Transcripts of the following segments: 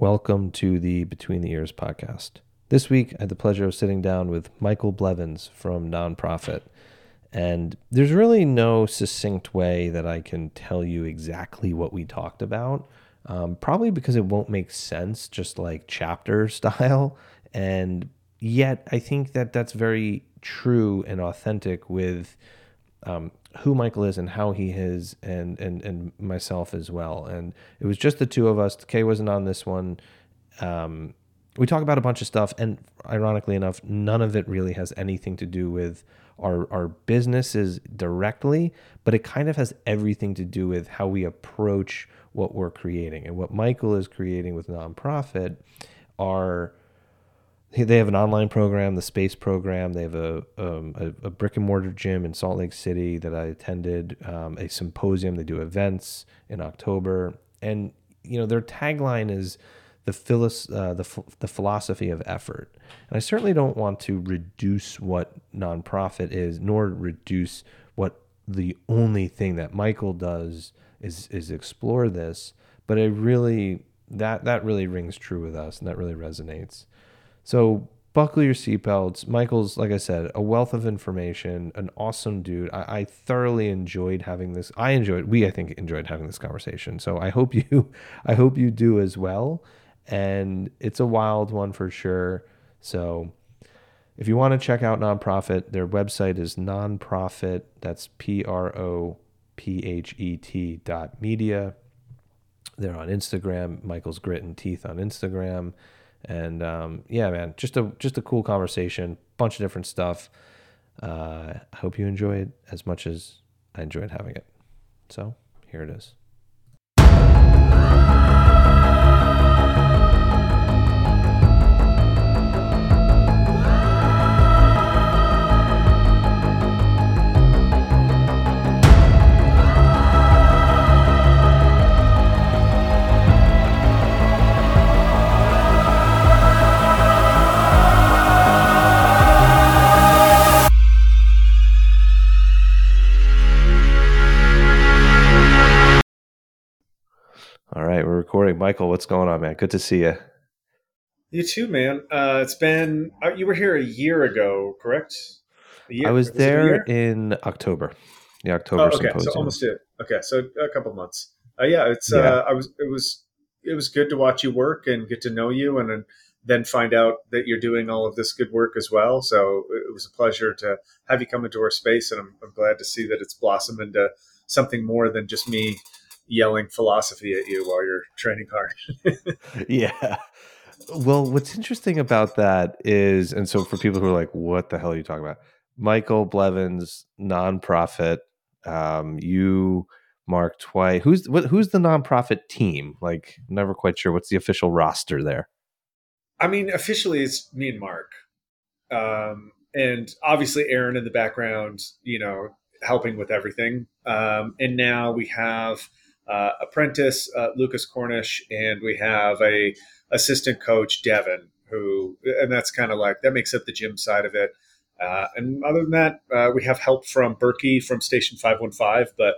Welcome to the Between the Ears podcast. This week, I had the pleasure of sitting down with Michael Blevins from Nonprophet. And there's really no succinct way that I can tell you exactly what we talked about, um, probably because it won't make sense, just like chapter style. And yet, I think that that's very true and authentic with um, who Michael is and how he is, and and and myself as well. And it was just the two of us. Kay wasn't on this one. Um, we talk about a bunch of stuff, and ironically enough, none of it really has anything to do with our our businesses directly, but it kind of has everything to do with how we approach what we're creating and what Michael is creating with nonprophet are they have an online program, the Space program. They have a, um, a, a, brick and mortar gym in Salt Lake City that I attended, um, a symposium. They do events in October, and you know their tagline is the philos- uh, the the philosophy of effort. And I certainly don't want to reduce what nonprophet is, nor reduce what the only thing that Michael does is is explore this. But I really that that really rings true with us, and that really resonates. So buckle your seatbelts. Michael's, like I said, a wealth of information, an awesome dude. I, I, thoroughly enjoyed having this. I enjoyed. We, I think, enjoyed having this conversation. So I hope you, I hope you do as well. And it's a wild one for sure. So if you want to check out nonprophet, their website is nonprophet. That's P R O P H E T dot media. They're on Instagram. Michael's Grit and Teeth on Instagram. And um, yeah, man, just a just a cool conversation, bunch of different stuff. Uh, I hope you enjoy it as much as I enjoyed having it. So here it is. Recording. Michael, what's going on, man? Good to see you. You too, man. Uh, it's been uh, you were here a year ago, correct? Year, I was, was there in October. The October. Oh, okay, symposium. so almost it. Okay, so a couple months. Uh, yeah, it's. Yeah. Uh, I was. It was. It was good to watch you work and get to know you, and then find out that you're doing all of this good work as well. So it was a pleasure to have you come into our space, and I'm, I'm glad to see that it's blossomed into something more than just me yelling philosophy at you while you're training hard. yeah. Well, what's interesting about that is, and so for people who are like, what the hell are you talking about? Michael Blevins, nonprophet. Um, you, Mark Twight. Who's what, who's the nonprophet team? Like, never quite sure what's the official roster there. I mean, officially, it's me and Mark, um, and obviously Aaron in the background. You know, helping with everything. Um, and now we have uh, apprentice uh, Lucas Cornish, and we have a assistant coach Devin, who, and that's kind of like that makes up the gym side of it. Uh, and other than that, uh, we have help from Berkey from Station Five One Five, but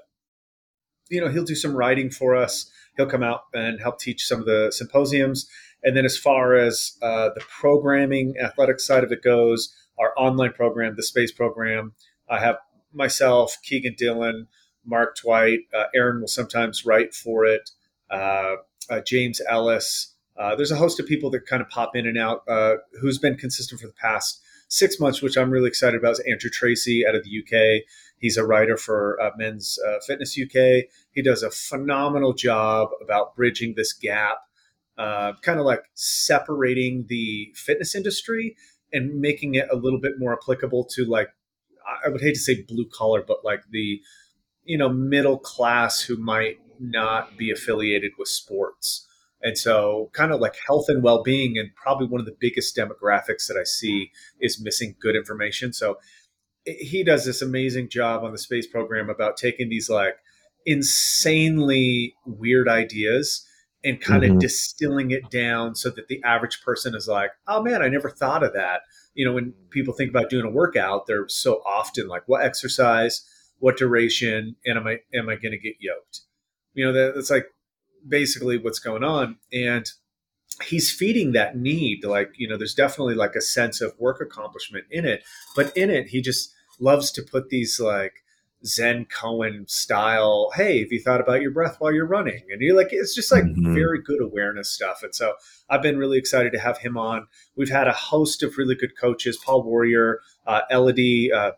you know he'll do some writing for us. He'll come out and help teach some of the symposiums. And then as far as uh, the programming, athletic side of it goes, our online program, the space program, I have myself, Keegan Dillon, Mark Twight. Uh, Aaron will sometimes write for it. Uh, uh, James Ellis. Uh, there's a host of people that kind of pop in and out. Uh, who's been consistent for the past six months, which I'm really excited about, is Andrew Tracy out of the UK. He's a writer for Men's Fitness UK. He does a phenomenal job about bridging this gap, kind of like separating the fitness industry and making it a little bit more applicable to like I would hate to say blue collar, but like the you know middle class who might not be affiliated with sports. And so kind of like health and well-being and probably one of the biggest demographics that i see is missing good information. So he does this amazing job on the space program about taking these like insanely weird ideas and kind mm-hmm. of distilling it down so that the average person is like oh man i never thought of that. You know when people think about doing a workout they're so often like what exercise what duration, and am I am I going to get yoked? You know, that, that's like basically what's going on. And he's feeding that need like you know there's definitely like a sense of work accomplishment in it but in it he just loves to put these like zen koan style hey have you thought about your breath while you're running and you're like it's just like mm-hmm. very good awareness stuff and so i've been really excited to have him on we've had a host of really good coaches paul warrior uh, elodie uh,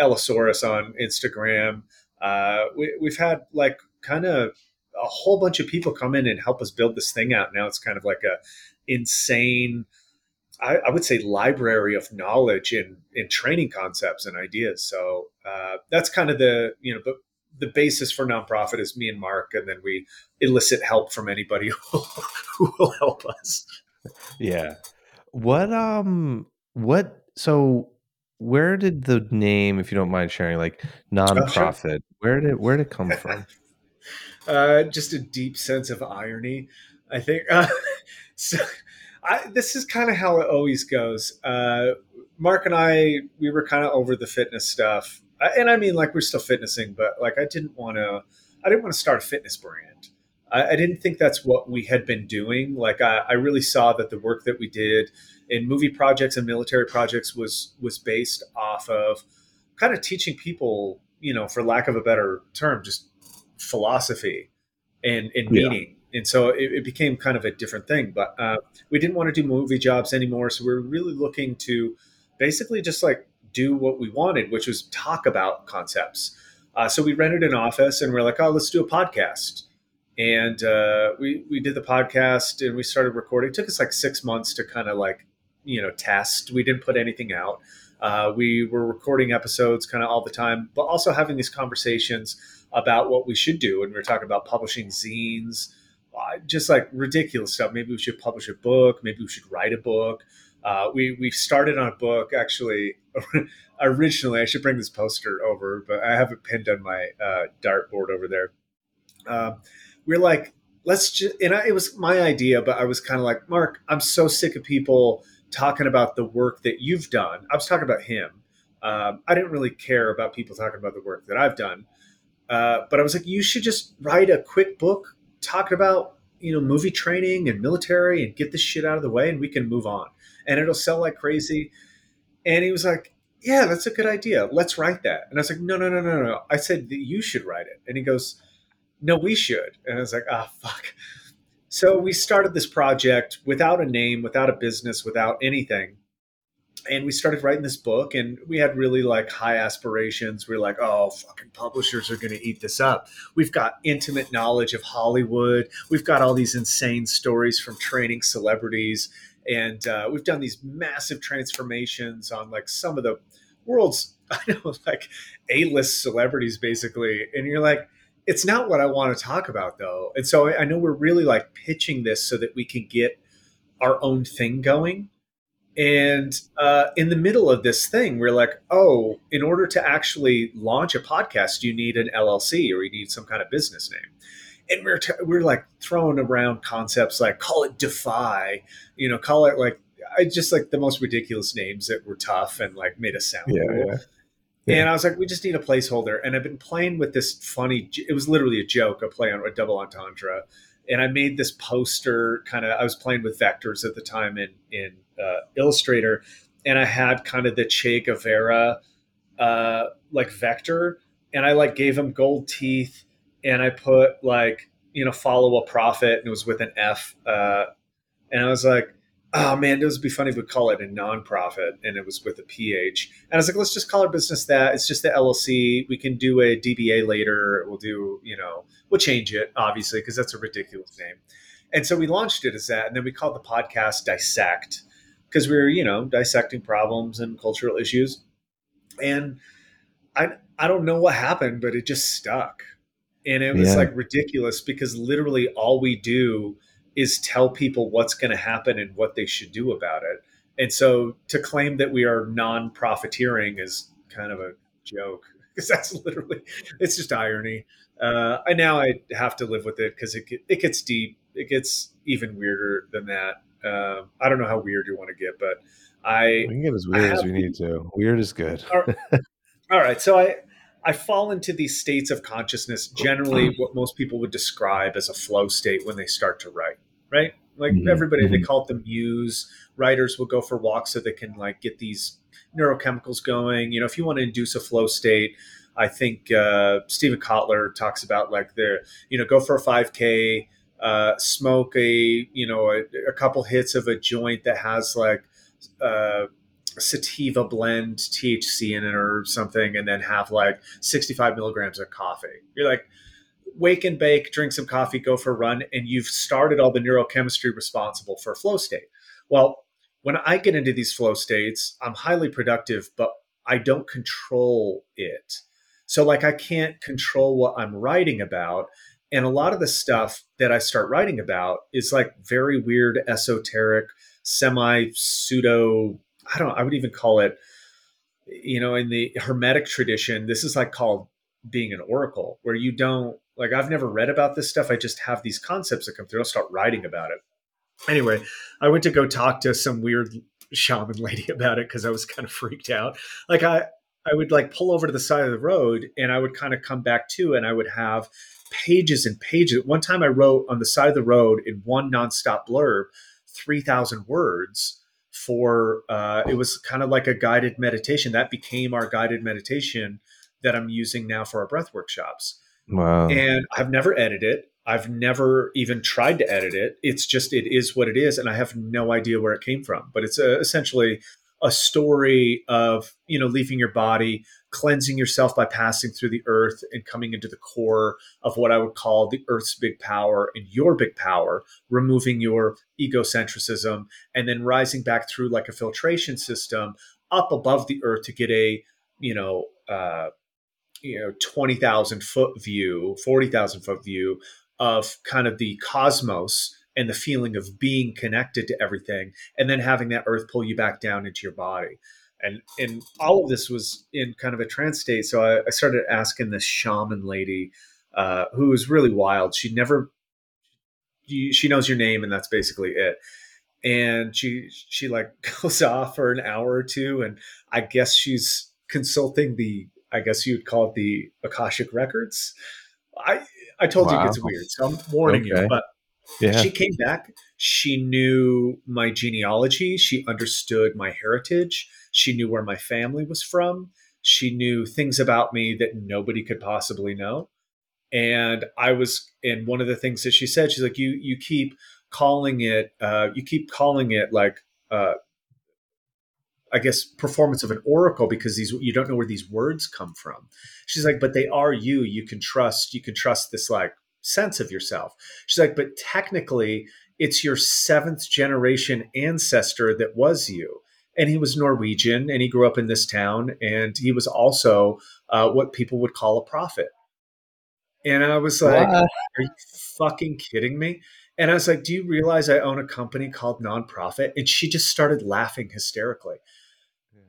Elasaurus on instagram uh, we, we've had like kind of a whole bunch of people come in and help us build this thing out. Now it's kind of like a insane, I, I would say, library of knowledge in in training concepts and ideas. So uh, that's kind of the you know the the basis for nonprophet is me and Mark, and then we elicit help from anybody who will help us. Yeah. What um what so where did the name, if you don't mind sharing, like nonprophet, oh, sure. where did where did it come from? uh, just a deep sense of irony, I think. Uh, so, I, this is kind of how it always goes. Uh, Mark and I, we were kind of over the fitness stuff, and I mean, like we're still fitnessing, but like I didn't want to, I didn't want to start a fitness brand. I, I, didn't think that's what we had been doing. Like I, I really saw that the work that we did in movie projects and military projects was was based off of kind of teaching people, you know, for lack of a better term, just philosophy and, and meaning. Yeah. And so it, it, became kind of a different thing. But uh, we didn't want to do movie jobs anymore. So we are really looking to basically just like do what we wanted, which was talk about concepts. Uh, so we rented an office and we're like, oh, let's do a podcast. And uh, we we did the podcast and we started recording. It took us like six months to kind of like you know test. We didn't put anything out. Uh, we were recording episodes kind of all the time, but also having these conversations about what we should do. And we were talking about publishing zines, uh, just like ridiculous stuff. Maybe we should publish a book. Maybe we should write a book. Uh, we we started on a book actually. originally, I should bring this poster over, but I have it pinned on my uh, dartboard over there. Um, we're like, let's just, and I, it was my idea, but I was kind of like, Mark, I'm so sick of people talking about the work that you've done. I was talking about him. Um, I didn't really care about people talking about the work that I've done. Uh, but I was like, you should just write a quick book talking about you know movie training and military and get this shit out of the way and we can move on and it'll sell like crazy. And he was like, yeah, that's a good idea. Let's write that. And I was like, no, no, no, no, no. I said that you should write it. And he goes, no, we should. And I was like, ah, oh, fuck. So we started this project without a name, without a business, without anything. And we started writing this book, and we had really like high aspirations. We are like, oh, fucking publishers are going to eat this up. We've got intimate knowledge of Hollywood. We've got all these insane stories from training celebrities. And uh, we've done these massive transformations on like some of the world's, I know, like A list celebrities, basically. And you're like, it's not what I want to talk about though. And so I know we're really like pitching this so that we can get our own thing going. And uh, in the middle of this thing, we're like, oh, in order to actually launch a podcast, you need an LLC or you need some kind of business name. And we're, t- we're like throwing around concepts like call it Defy, you know, call it like, I just like the most ridiculous names that were tough and like made us sound yeah, cool. Yeah. Yeah. And I was like, we just need a placeholder. And I've been playing with this funny, it was literally a joke, a play on a double entendre. And I made this poster kind of, I was playing with vectors at the time in, in uh, Illustrator. And I had kind of the Che Guevara uh, like vector. And I like gave him gold teeth. And I put like, you know, follow a prophet and it was with an F. Uh, and I was like, oh man, it would be funny if we call it a nonprophet and it was with a PH. And I was like, let's just call our business that. It's just the LLC. We can do a DBA later. We'll do, you know, we'll change it, obviously, because that's a ridiculous name. And so we launched it as that. And then we called the podcast Dissect because we were, you know, dissecting problems and cultural issues. And I, I don't know what happened, but it just stuck. And it was yeah. like ridiculous because literally all we do is tell people what's going to happen and what they should do about it. And so to claim that we are non-profiteering is kind of a joke because that's literally it's just irony. Uh, I now I have to live with it because it it gets deep. It gets even weirder than that. Uh, I don't know how weird you want to get, but I we can get as weird as we need to. Weird is good. all, right. all right, so I I fall into these states of consciousness, generally what most people would describe as a flow state when they start to write right? Like mm-hmm. everybody, mm-hmm. they call it the muse. Writers will go for walks so they can like get these neurochemicals going. You know, if you want to induce a flow state, I think uh, Steven Kotler talks about like the you know go for a 5K, uh, smoke a you know a, a, couple hits of a joint that has like uh, sativa blend THC in it or something, and then have like 65 milligrams of coffee. You're like wake and bake, drink some coffee, go for a run, and you've started all the neurochemistry responsible for flow state. Well, when I get into these flow states, I'm highly productive, but I don't control it. So, like, I can't control what I'm writing about. And a lot of the stuff that I start writing about is like very weird, esoteric, semi pseudo, I don't I would even call it, you know, in the Hermetic tradition, this is like called being an oracle, where you don't like I've never read about this stuff. I just have these concepts that come through. I'll start writing about it. Anyway, I went to go talk to some weird shaman lady about it because I was kind of freaked out. Like I I would like pull over to the side of the road and I would kind of come back to and I would have pages and pages. One time I wrote on the side of the road in one nonstop blurb, 3,000 words for, uh, it was kind of like a guided meditation. That became our guided meditation that I'm using now for our breath workshops. Wow. And I've never edited it. I've never even tried to edit it. It's just, it is what it is. And I have no idea where it came from. But it's a, essentially a story of, you know, leaving your body, cleansing yourself by passing through the earth and coming into the core of what I would call the earth's big power and your big power, removing your egocentrism and then rising back through like a filtration system up above the earth to get a, you know, uh, you know 20,000 foot view, 40,000 foot view of kind of the cosmos and the feeling of being connected to everything and then having that earth pull you back down into your body. And and all of this was in kind of a trance state. So I, I started asking this shaman lady, uh, who was really wild. She never she knows your name and that's basically it and she she like goes off for an hour or two and i guess she's consulting the I guess you'd call it the Akashic records. I I told wow. you it's weird, so I'm warning okay. you. But yeah. she came back. She knew my genealogy. She understood my heritage. She knew where my family was from. She knew things about me that nobody could possibly know. And I was, and one of the things that she said, she's like, you you keep calling it, uh, you keep calling it like uh, I guess performance of an oracle because these you don't know where these words come from. She's like, but they are you. You can trust. You can trust this like sense of yourself. She's like, but technically, it's your seventh generation ancestor that was you. And he was Norwegian, and he grew up in this town, and he was also uh, what people would call a prophet. And I was like, what? "Are you fucking kidding me?" And I was like, Do you realize I own a company called Nonprophet? And she just started laughing hysterically.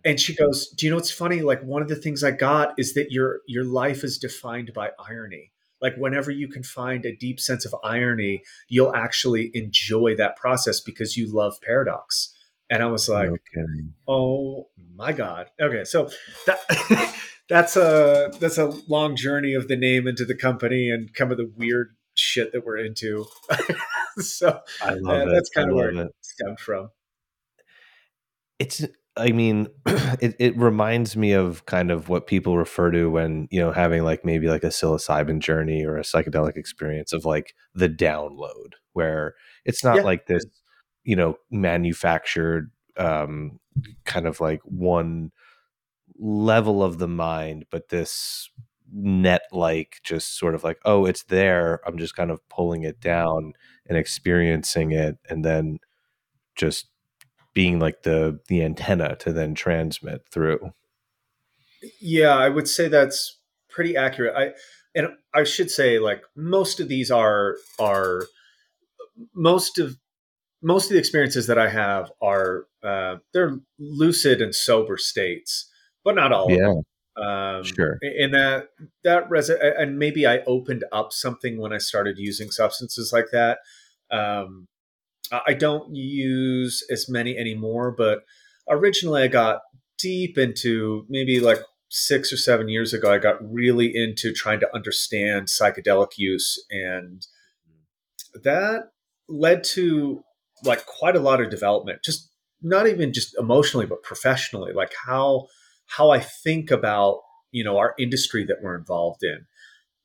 And she goes, Do you know what's funny? Like one of the things I got is that your your life is defined by irony. Like whenever you can find a deep sense of irony, you'll actually enjoy that process because you love paradox. And I was like, okay. Oh my God. Okay. So that that's a that's a long journey of the name into the company and kind of the weird shit that we're into. so I love uh, that's kind of where it, it stemmed from. It's I mean, it, it reminds me of kind of what people refer to when, you know, having like maybe like a psilocybin journey or a psychedelic experience of like the download, where it's not yeah. like this, you know, manufactured um kind of like one level of the mind, but this net like just sort of like oh it's there. I'm just kind of pulling it down and experiencing it and then just being like the the antenna to then transmit through. Yeah i would say that's pretty accurate. I and i should say like most of these are are most of most of the experiences that i have are uh, they're lucid and sober states but not all yeah. of them um, sure. And that that res- and maybe I opened up something when I started using substances like that. Um, I don't use as many anymore, but originally I got deep into maybe like six or seven years ago. I got really into trying to understand psychedelic use, and that led to like quite a lot of development, just not even just emotionally, but professionally, like how how I think about you know our industry that we're involved in,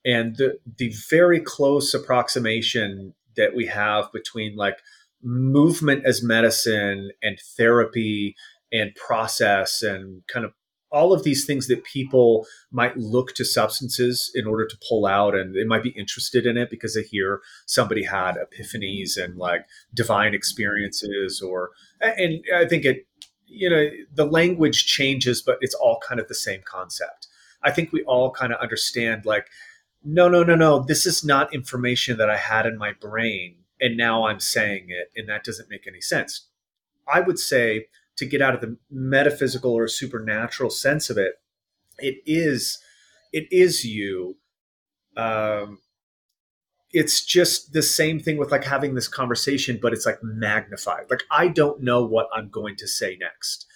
and the the very close approximation that we have between like movement as medicine and therapy and process and kind of all of these things that people might look to substances in order to pull out and they might be interested in it because they hear somebody had epiphanies and like divine experiences or and i think it you know the language changes but it's all kind of the same concept i think we all kind of understand like no no no no this is not information that i had in my brain and now i'm saying it and that doesn't make any sense i would say to get out of the metaphysical or supernatural sense of it, it is it is you. Um, it's just the same thing with like having this conversation, but it's like magnified. Like I don't know what I'm going to say next.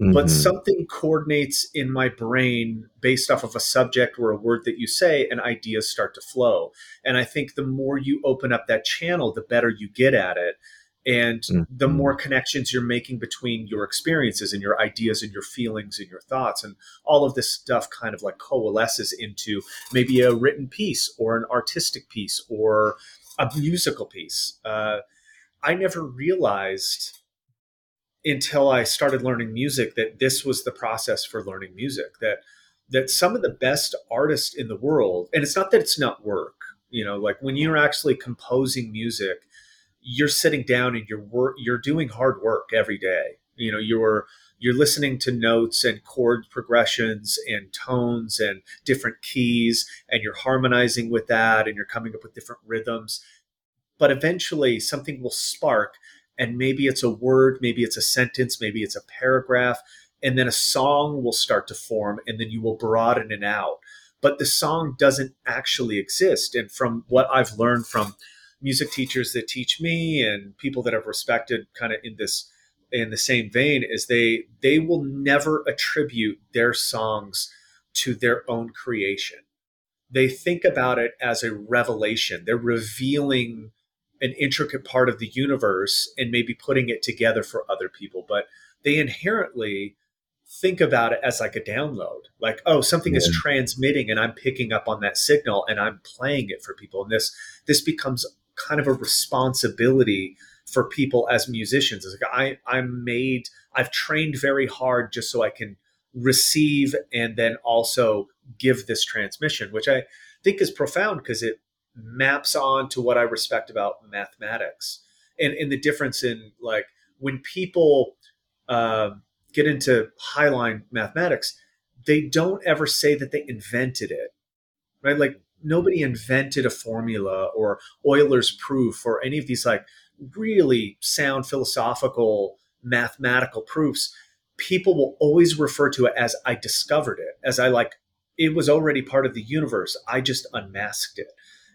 Mm-hmm. But something coordinates in my brain based off of a subject or a word that you say, and ideas start to flow. And I think the more you open up that channel, the better you get at it and mm-hmm. the more connections you're making between your experiences and your ideas and your feelings and your thoughts and all of this stuff kind of like coalesces into maybe a written piece or an artistic piece or a musical piece uh, i never realized until i started learning music that this was the process for learning music that that some of the best artists in the world and it's not that it's not work you know like when you're actually composing music you're sitting down and you're work you're doing hard work every day. You know you're you're listening to notes and chord progressions and tones and different keys and you're harmonizing with that and you're coming up with different rhythms. But eventually something will spark and maybe it's a word maybe it's a sentence maybe it's a paragraph and then a song will start to form and then you will broaden it out. But the song doesn't actually exist and from what i've learned from music teachers that teach me and people that I've respected kind of in this in the same vein is they they will never attribute their songs to their own creation. They think about it as a revelation. They're revealing an intricate part of the universe and maybe putting it together for other people, but they inherently think about it as like a download like oh something yeah. is transmitting and i'm picking up on that signal and i'm playing it for people and this this becomes kind of a responsibility for people as musicians. It's like I, I'm made, I've trained very hard just so I can receive and then also give this transmission, which I think is profound because it maps on to what I respect about mathematics and, and the difference in like when people uh, get into highline mathematics, they don't ever say that they invented it, right? Like nobody invented a formula or Euler's proof or any of these like really sound philosophical mathematical proofs. People will always refer to it as I discovered it, as I like it was already part of the universe. I just unmasked it.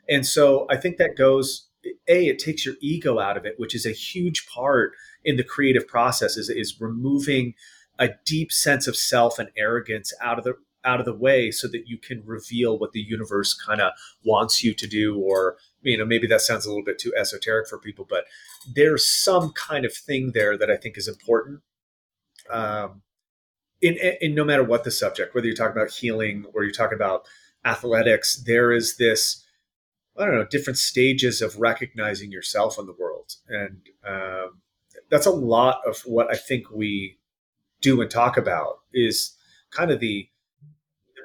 And so I think that goes a it takes your ego out of it, which is a huge part in the creative process is, is removing a deep sense of self and arrogance out of the out of the way so that you can reveal what the universe kind of wants you to do or you know maybe that sounds a little bit too esoteric for people but there's some kind of thing there that i think is important. Um, in, in no matter what the subject whether you're talking about healing or you're talking about athletics there is this i don't know different stages of recognizing yourself in the world. And um, that's a lot of what i think we do and talk about is kind of the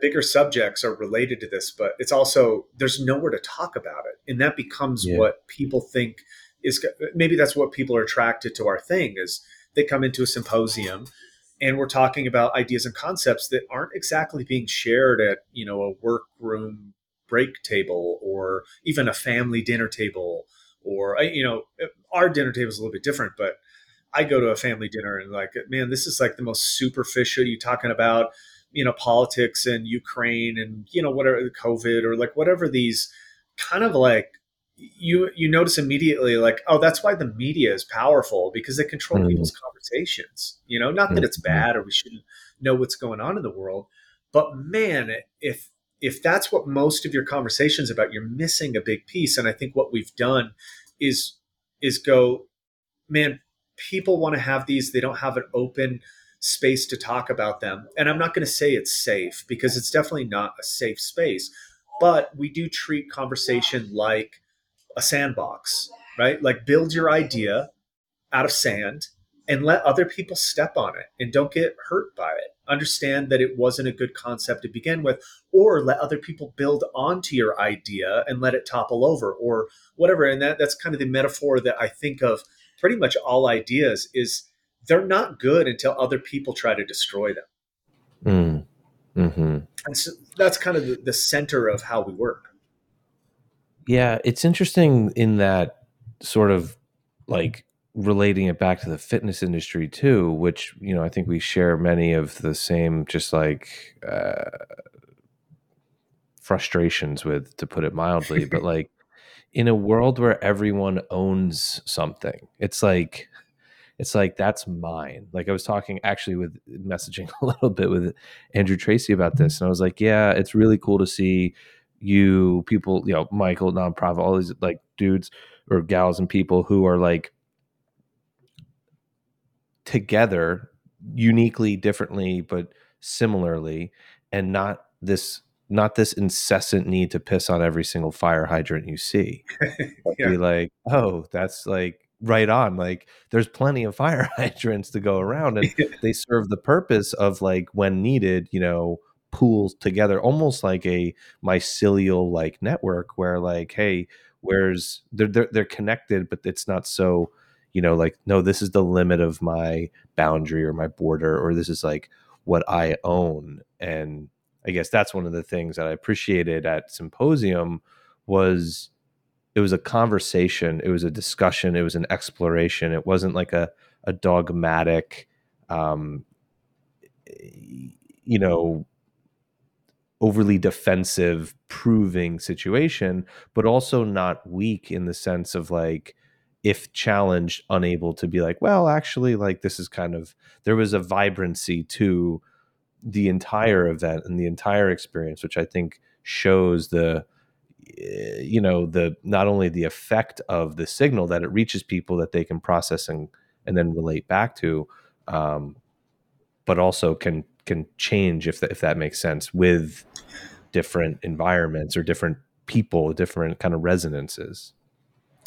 bigger subjects are related to this, but it's also there's nowhere to talk about it, and that becomes yeah. what people think is maybe that's what people are attracted to our thing is they come into a symposium and we're talking about ideas and concepts that aren't exactly being shared at you know a workroom break table or even a family dinner table or uh, you know our dinner table is a little bit different but i go to a family dinner and like man this is like the most superficial you talking about you know politics and Ukraine and you know whatever the COVID or like whatever these kind of like you you notice immediately like oh that's why the media is powerful because they control mm-hmm. people's conversations you know not that it's mm-hmm. bad or we shouldn't know what's going on in the world but man if if that's what most of your conversations about you're missing a big piece and i think what we've done is is go man, people want to have these. They don't have an open space to talk about them. And I'm not going to say it's safe because it's definitely not a safe space, but we do treat conversation like a sandbox, right? Like build your idea out of sand and let other people step on it and don't get hurt by it. Understand that it wasn't a good concept to begin with, or let other people build onto your idea and let it topple over, or whatever. And that, that's kind of the metaphor that I think of pretty much all ideas is they're not good until other people try to destroy them. Mm. Mm-hmm. And so that's kind of the, the center of how we work. Yeah, it's interesting in that sort of like relating it back to the fitness industry too, which you know I think we share many of the same just like uh, frustrations with, to put it mildly. but like in a world where everyone owns something, it's like it's like that's mine. Like I was talking actually with messaging a little bit with Andrew Tracy about this, and I was like, yeah, it's really cool to see you people, you know, Michael, nonprophet, all these like dudes or gals and people who are like together uniquely, differently, but similarly, and not this not this incessant need to piss on every single fire hydrant you see. yeah. Be like, oh, that's like right on. Like there's plenty of fire hydrants to go around and they serve the purpose of like when needed, you know, pools together almost like a mycelial like network where like, hey, where's they're, they're they're connected, but it's not so, you know, like, no, this is the limit of my boundary or my border, or this is like what I own. And I guess that's one of the things that I appreciated at symposium was it was a conversation, it was a discussion, it was an exploration. It wasn't like a a dogmatic, um, you know, overly defensive proving situation, but also not weak in the sense of like if challenged, unable to be like, well, actually, like this is kind of there was a vibrancy to the entire event and the entire experience, which I think shows the you know the not only the effect of the signal that it reaches people that they can process and and then relate back to um, but also can can change if that, if that makes sense with different environments or different people different kind of resonances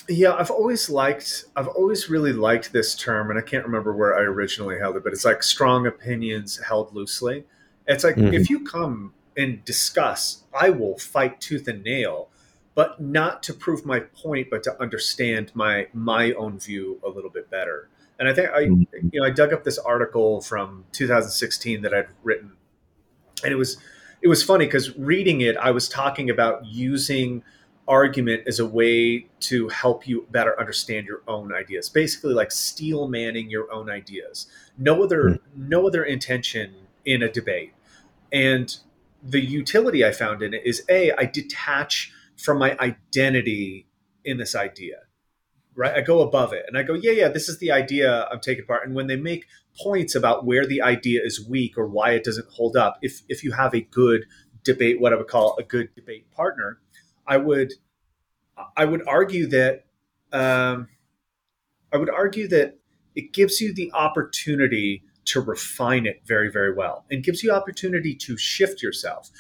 yeah i've always liked i've always really liked this term and i can't remember where i originally held it but it's like strong opinions held loosely it's like mm-hmm. if you come and discuss i will fight tooth and nail but not to prove my point, but to understand my my own view a little bit better. And I think I mm-hmm. you know I dug up this article from 2016 that I'd written, and it was it was funny because reading it, I was talking about using argument as a way to help you better understand your own ideas basically like steel manning your own ideas no other mm-hmm. no other intention in a debate and the utility i found in it is a i detach from my identity in this idea right? I go above it and i go yeah yeah this is the idea i'm taking part. And when they make points about where the idea is weak or why it doesn't hold up if if you have a good debate what i would call a good debate partner i would i would argue that um, i would argue that it gives you the opportunity to refine it very very well and gives you opportunity to shift yourself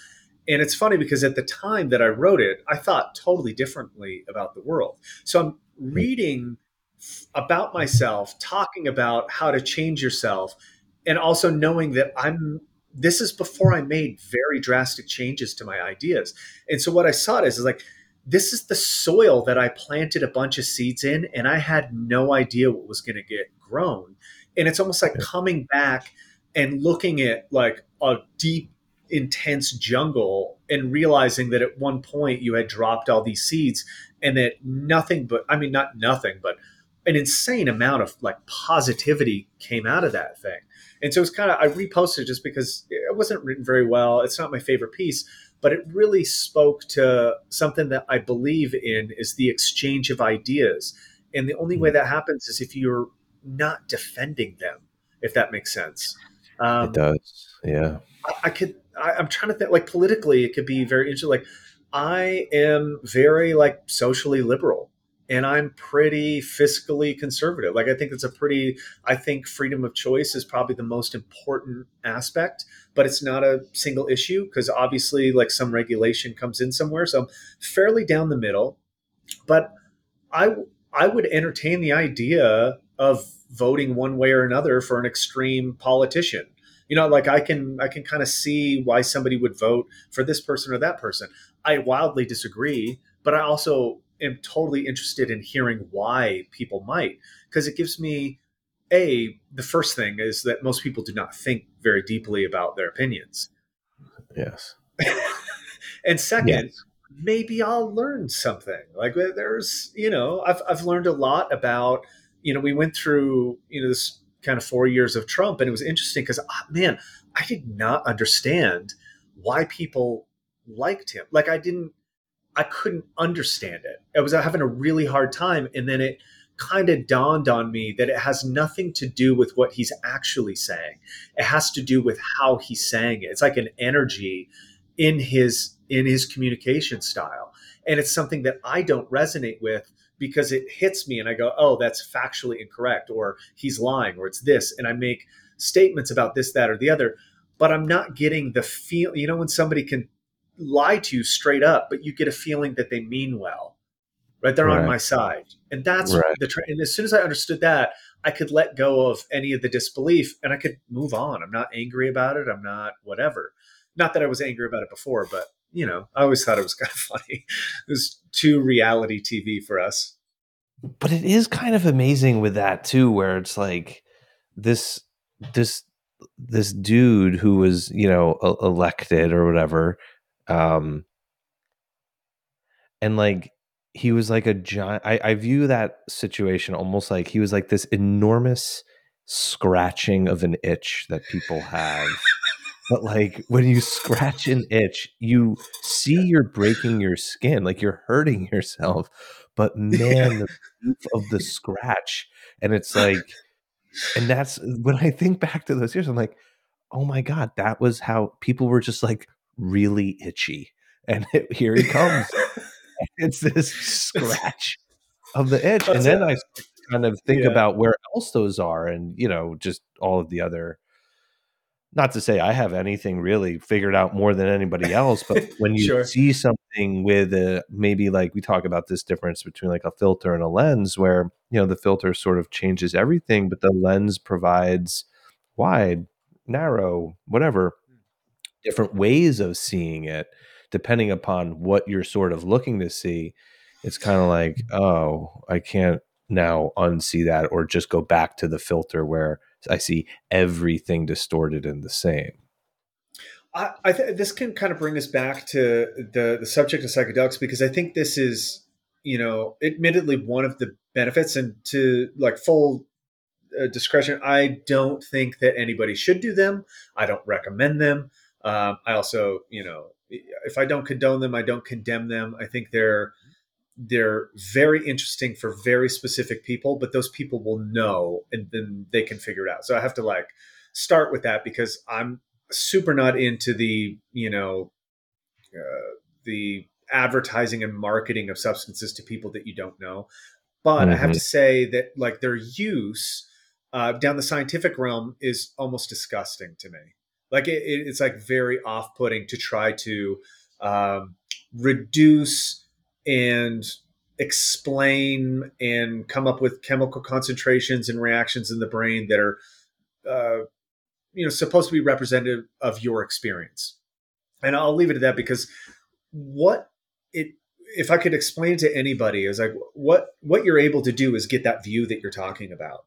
and it's funny because at the time that I wrote it, I thought totally differently about the world. So I'm reading about myself, talking about how to change yourself, and also knowing that I'm this is before I made very drastic changes to my ideas. And so what I saw it as is like this is the soil that I planted a bunch of seeds in, and I had no idea what was going to get grown. And it's almost like coming back and looking at like a deep intense jungle and realizing that at one point you had dropped all these seeds and that nothing but I mean not nothing but an insane amount of like positivity came out of that thing. And so it's kind of I reposted just because it wasn't written very well. It's not my favorite piece, but it really spoke to something that I believe in is the exchange of ideas. And the only way hmm. that happens is if you're not defending them, if that makes sense. Um, it does. Yeah. I, I could I, am trying to think like politically, it could be very interesting. Like I am very like socially liberal, and I'm pretty fiscally conservative. Like I think it's a pretty I think freedom of choice is probably the most important aspect, but it's not a single issue because obviously like some regulation comes in somewhere. So I'm fairly down the middle, but I I would entertain the idea of voting one way or another for an extreme politician. You know, like I can I can kind of see why somebody would vote for this person or that person. I wildly disagree, but I also am totally interested in hearing why people might because it gives me a the first thing is that most people do not think very deeply about their opinions. Yes. and second, yes. maybe I'll learn something. Like there's, you know, I've I've learned a lot about, you know, we went through, you know, this kind of 4 years of Trump and it was interesting cuz ah, man, I did not understand why people liked him. Like I didn't I couldn't understand it. I was having a really hard time. And then it kind of dawned on me that it has nothing to do with what he's actually saying. It has to do with how he's saying it. It's like an energy in his in his communication style. And it's something that I don't resonate with because it hits me and I go, "Oh, that's factually incorrect," or "He's lying," or "It's this," and I make statements about this, that, or the other. But I'm not getting the feel. You know, when somebody can lie to you straight up, but you get a feeling that they mean well, right? They're right. on my side, and that's right. the. Tra- and as soon as I understood that, I could let go of any of the disbelief, and I could move on. I'm not angry about it. I'm not whatever. Not that I was angry about it before, but you know, I always thought it was kind of funny. It was too reality TV for us. But it is kind of amazing with that too, where it's like this this this dude who was you know elected or whatever um, and like he was like a giant. I, I view that situation almost like he was like this enormous scratching of an itch that people have. But like when you scratch an itch, you see you're breaking your skin, like you're hurting yourself. But man, the of the scratch, and it's like, and that's when I think back to those years, I'm like, oh my god, that was how people were just like really itchy. And it, here he comes. it's this scratch of the itch. and then I kind of think yeah. about where else those are and, you know, just all of the other not to say I have anything really figured out more than anybody else, but when you sure. see something with a, maybe like we talk about this difference between like a filter and a lens, where you know the filter sort of changes everything, but the lens provides wide, narrow, whatever different ways of seeing it depending upon what you're sort of looking to see it's kind of like mm. oh i can't now unsee that or just go back to the filter where i see everything distorted and the same I, I th- this can kind of bring us back to the the subject of psychedelics because I think this is, you know, admittedly one of the benefits, and to like full uh, discretion, I don't think that anybody should do them. I don't recommend them. Um, I also, you know, if I don't condone them, I don't condemn them. I think they're they're very interesting for very specific people, but those people will know and then they can figure it out. So I have to like start with that because I'm super not into the you know uh, the advertising and marketing of substances to people that you don't know. But mm-hmm. I have mm-hmm. to say that like their use uh, down the scientific realm is almost disgusting to me. Like it, it's like very off-putting to try to um, reduce and explain and come up with chemical concentrations and reactions in the brain that are uh, you know supposed to be representative of your experience and i'll leave it at that because what it if i could explain to anybody is like what what you're able to do is get that view that you're talking about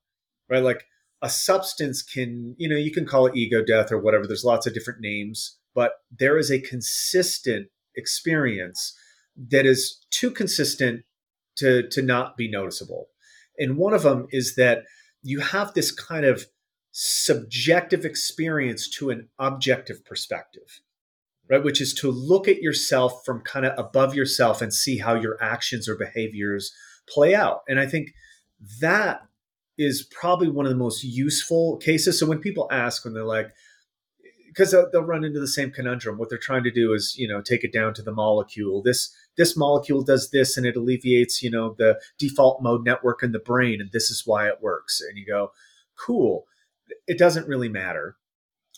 right like a substance can, you know, you can call it ego death or whatever. There's lots of different names, but there is a consistent experience that is too consistent to, to not be noticeable. And one of them is that you have this kind of subjective experience to an objective perspective, right? Which is to look at yourself from kind of above yourself and see how your actions or behaviors play out. And I think that is probably one of the most useful cases. So when people ask, when they're like, because they'll, run into the same conundrum. What they're trying to do is, you know, take it down to the molecule. This this molecule does this and it alleviates, you know, the default mode network in the brain and this is why it works. And you go, cool. It doesn't really matter.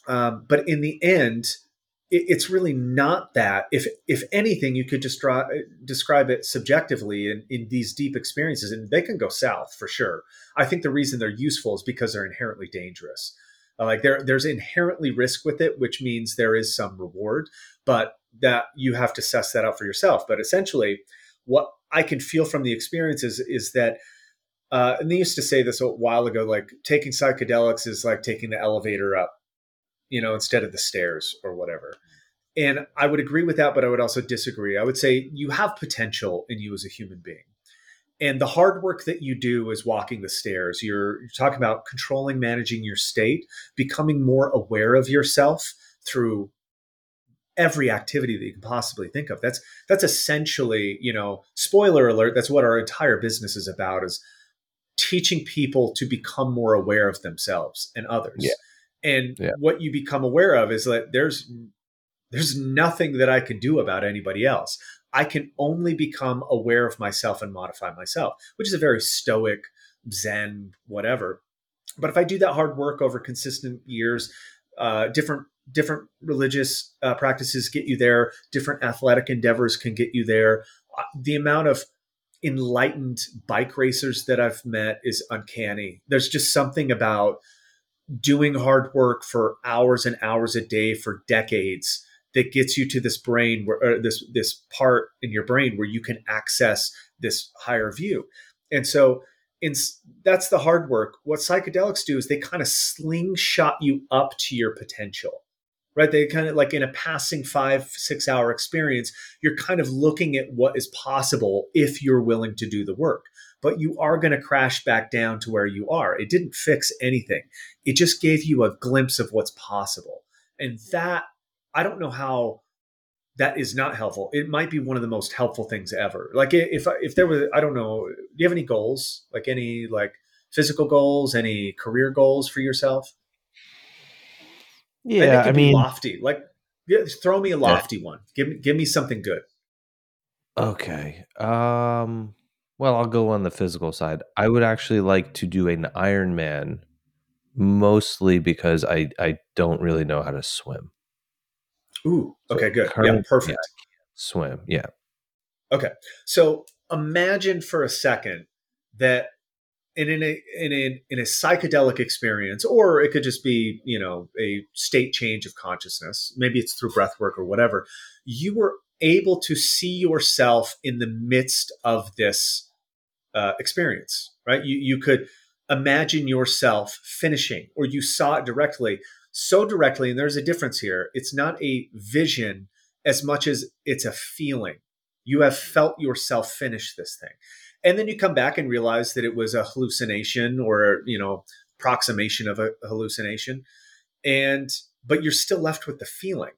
Um, but in the end, it, it's really not that. If if anything, you could just draw, describe it subjectively in, in these deep experiences, and they can go south for sure. I think the reason they're useful is because they're inherently dangerous. Like there, there's inherently risk with it, which means there is some reward, but that you have to suss that out for yourself. But essentially, what I can feel from the experiences is that uh, and they used to say this a while ago like taking psychedelics is like taking the elevator up you know, instead of the stairs or whatever. And I would agree with that, but I would also disagree. I would say you have potential in you as a human being. And the hard work that you do is walking the stairs. You're, you're talking about controlling, managing your state, becoming more aware of yourself through every activity that you can possibly think of. That's that's essentially, you know, spoiler alert, that's what our entire business is about is teaching people to become more aware of themselves and others. Yeah. And Yeah. what you become aware of is that there's there's nothing that I can do about anybody else. I can only become aware of myself and modify myself, which is a very stoic, zen, whatever. But if I do that hard work over consistent years, uh, different different religious uh, practices get you there. Different athletic endeavors can get you there. Uh, the amount of enlightened bike racers that I've met is uncanny. There's just something about doing hard work for hours and hours a day for decades that gets you to this brain where this this part in your brain where you can access this higher view and so in, that's the hard work what psychedelics do is they kind of slingshot you up to your potential right? They kind of like in a passing five six hour experience you're kind of looking at what is possible if you're willing to do the work. But you are going to crash back down to where you are. It didn't fix anything. It just gave you a glimpse of what's possible. And that i don't know how that is not helpful. It might be one of the most helpful things ever. Like if if there was i don't know do you have any goals? Like any like physical goals any career goals for yourself Yeah, I be mean, lofty like yeah, throw me a lofty one give me give me something good okay. Um, well, I'll go on the physical side. I would actually like to do an Ironman, mostly because I I don't really know how to swim. ooh So okay good yeah perfect Swim, yeah. Okay. So imagine for a second that in, in a in a in a psychedelic experience, or it could just be, you know, a state change of consciousness, maybe it's through breath work or whatever, you were able to see yourself in the midst of this uh, experience, right? You you could imagine yourself finishing, or you saw it directly, so directly, and there's a difference here. It's not a vision as much as it's a feeling. You have felt yourself finish this thing. And then you come back and realize that it was a hallucination or, you know, approximation of a hallucination. And, but you're still left with the feeling.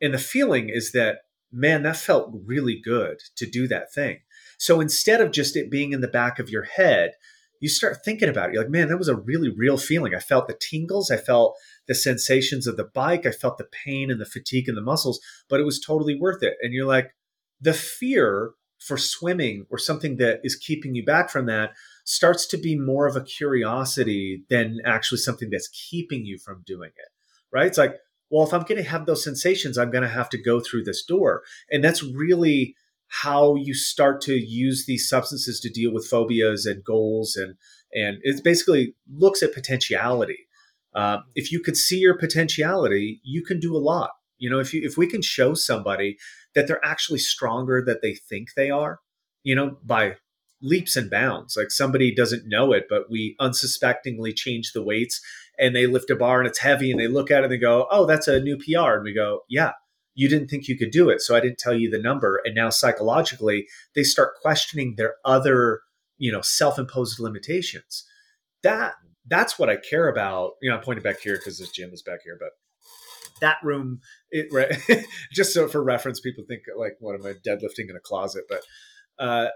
And the feeling is that, man, that felt really good to do that thing. So instead of just it being in the back of your head, you start thinking about it. You're like, man, that was a really real feeling. I felt the tingles. I felt the sensations of the bike. I felt the pain and the fatigue in the muscles, but it was totally worth it. And you're like, the fear for swimming or something that is keeping you back from that starts to be more of a curiosity than actually something that's keeping you from doing it. Right? It's like, well, if I'm going to have those sensations, I'm going to have to go through this door. And that's really how you start to use these substances to deal with phobias and goals and and it basically looks at potentiality um, if you could see your potentiality you can do a lot you know if you if we can show somebody that they're actually stronger than they think they are you know by leaps and bounds. Like somebody doesn't know it but we unsuspectingly change the weights and they lift a bar and it's heavy and they look at it and they go oh that's a new pr and we go yeah you didn't think you could do it so i didn't tell you the number. And now psychologically they start questioning their other you know self-imposed limitations. That that's what i care about. You know i'm pointing back here because this gym is back here but that room it right, just so for reference people think like what am i deadlifting in a closet but uh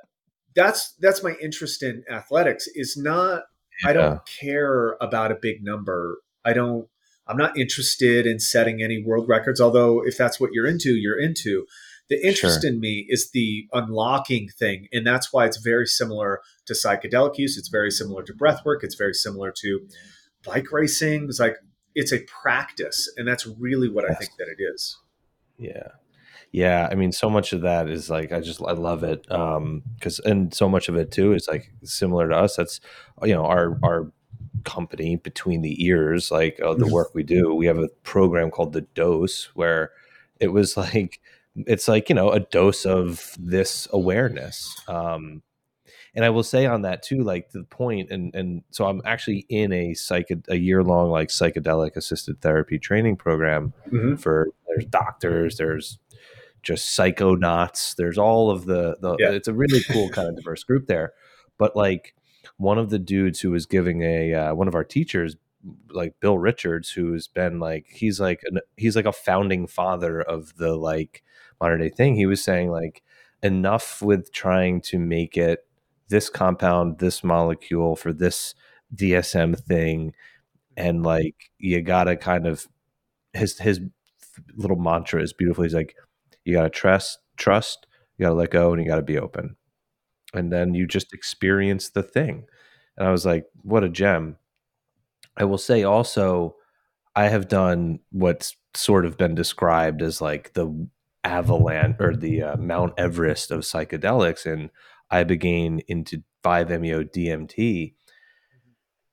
that's that's my interest in athletics is not i don't care about a big number i don't i'm not interested in setting any world records although if that's what you're into you're into The interest sure. in me is the unlocking thing. And that's why it's very similar to psychedelic use. It's very similar to breath work. It's very similar to bike racing. It's like, it's a practice. And that's really what yes. I think that it is. Yeah. Yeah, I mean, so much of that is like I just I love it um because and so much of it too is like similar to us. That's you know our our company between the ears, like uh, the mm-hmm. work we do. We have a program called the Dose where it was like it's like you know a dose of this awareness. Um, and I will say on that too, like the point, and and so I'm actually in a psych a year long like psychedelic assisted therapy training program mm-hmm. for there's doctors, there's just psychonauts. There's all of the the. Yeah. It's a really cool kind of diverse group there, but like one of the dudes who was giving a uh, one of our teachers like Bill Richards, who's been like he's like an, he's like a founding father of the like modern day thing. He was saying like enough with trying to make it this compound, this molecule for this DSM thing, and like you gotta kind of his his little mantra is beautiful. He's like you got to trust, trust, you got to let go, and you got to be open. And then you just experience the thing. And I was like, what a gem. I will say also, I have done what's sort of been described as like the avalanche or the uh, Mount Everest of psychedelics and ibogaine into 5-MeO DMT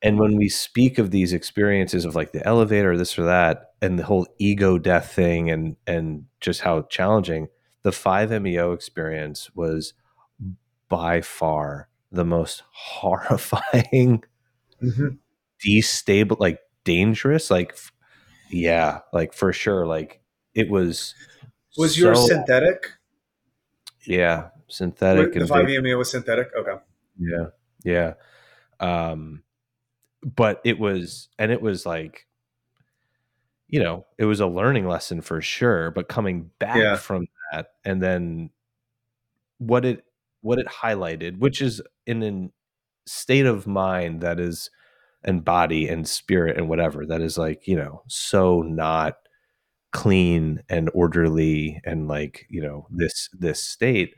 and when we speak of these experiences of like the elevator, this or that, and the whole ego death thing, and and just how challenging the five MEO experience was, by far the most horrifying, mm-hmm. destable, like dangerous, like yeah, like for sure, like it was. Was so, your synthetic? Yeah, synthetic. The five MEO was synthetic. Okay. Yeah, yeah. Um, but it was and it was like you know it was a learning lesson for sure but coming back yeah. from that and then what it what it highlighted which is in a state of mind that is and body and spirit and whatever that is like you know so not clean and orderly and like you know this this state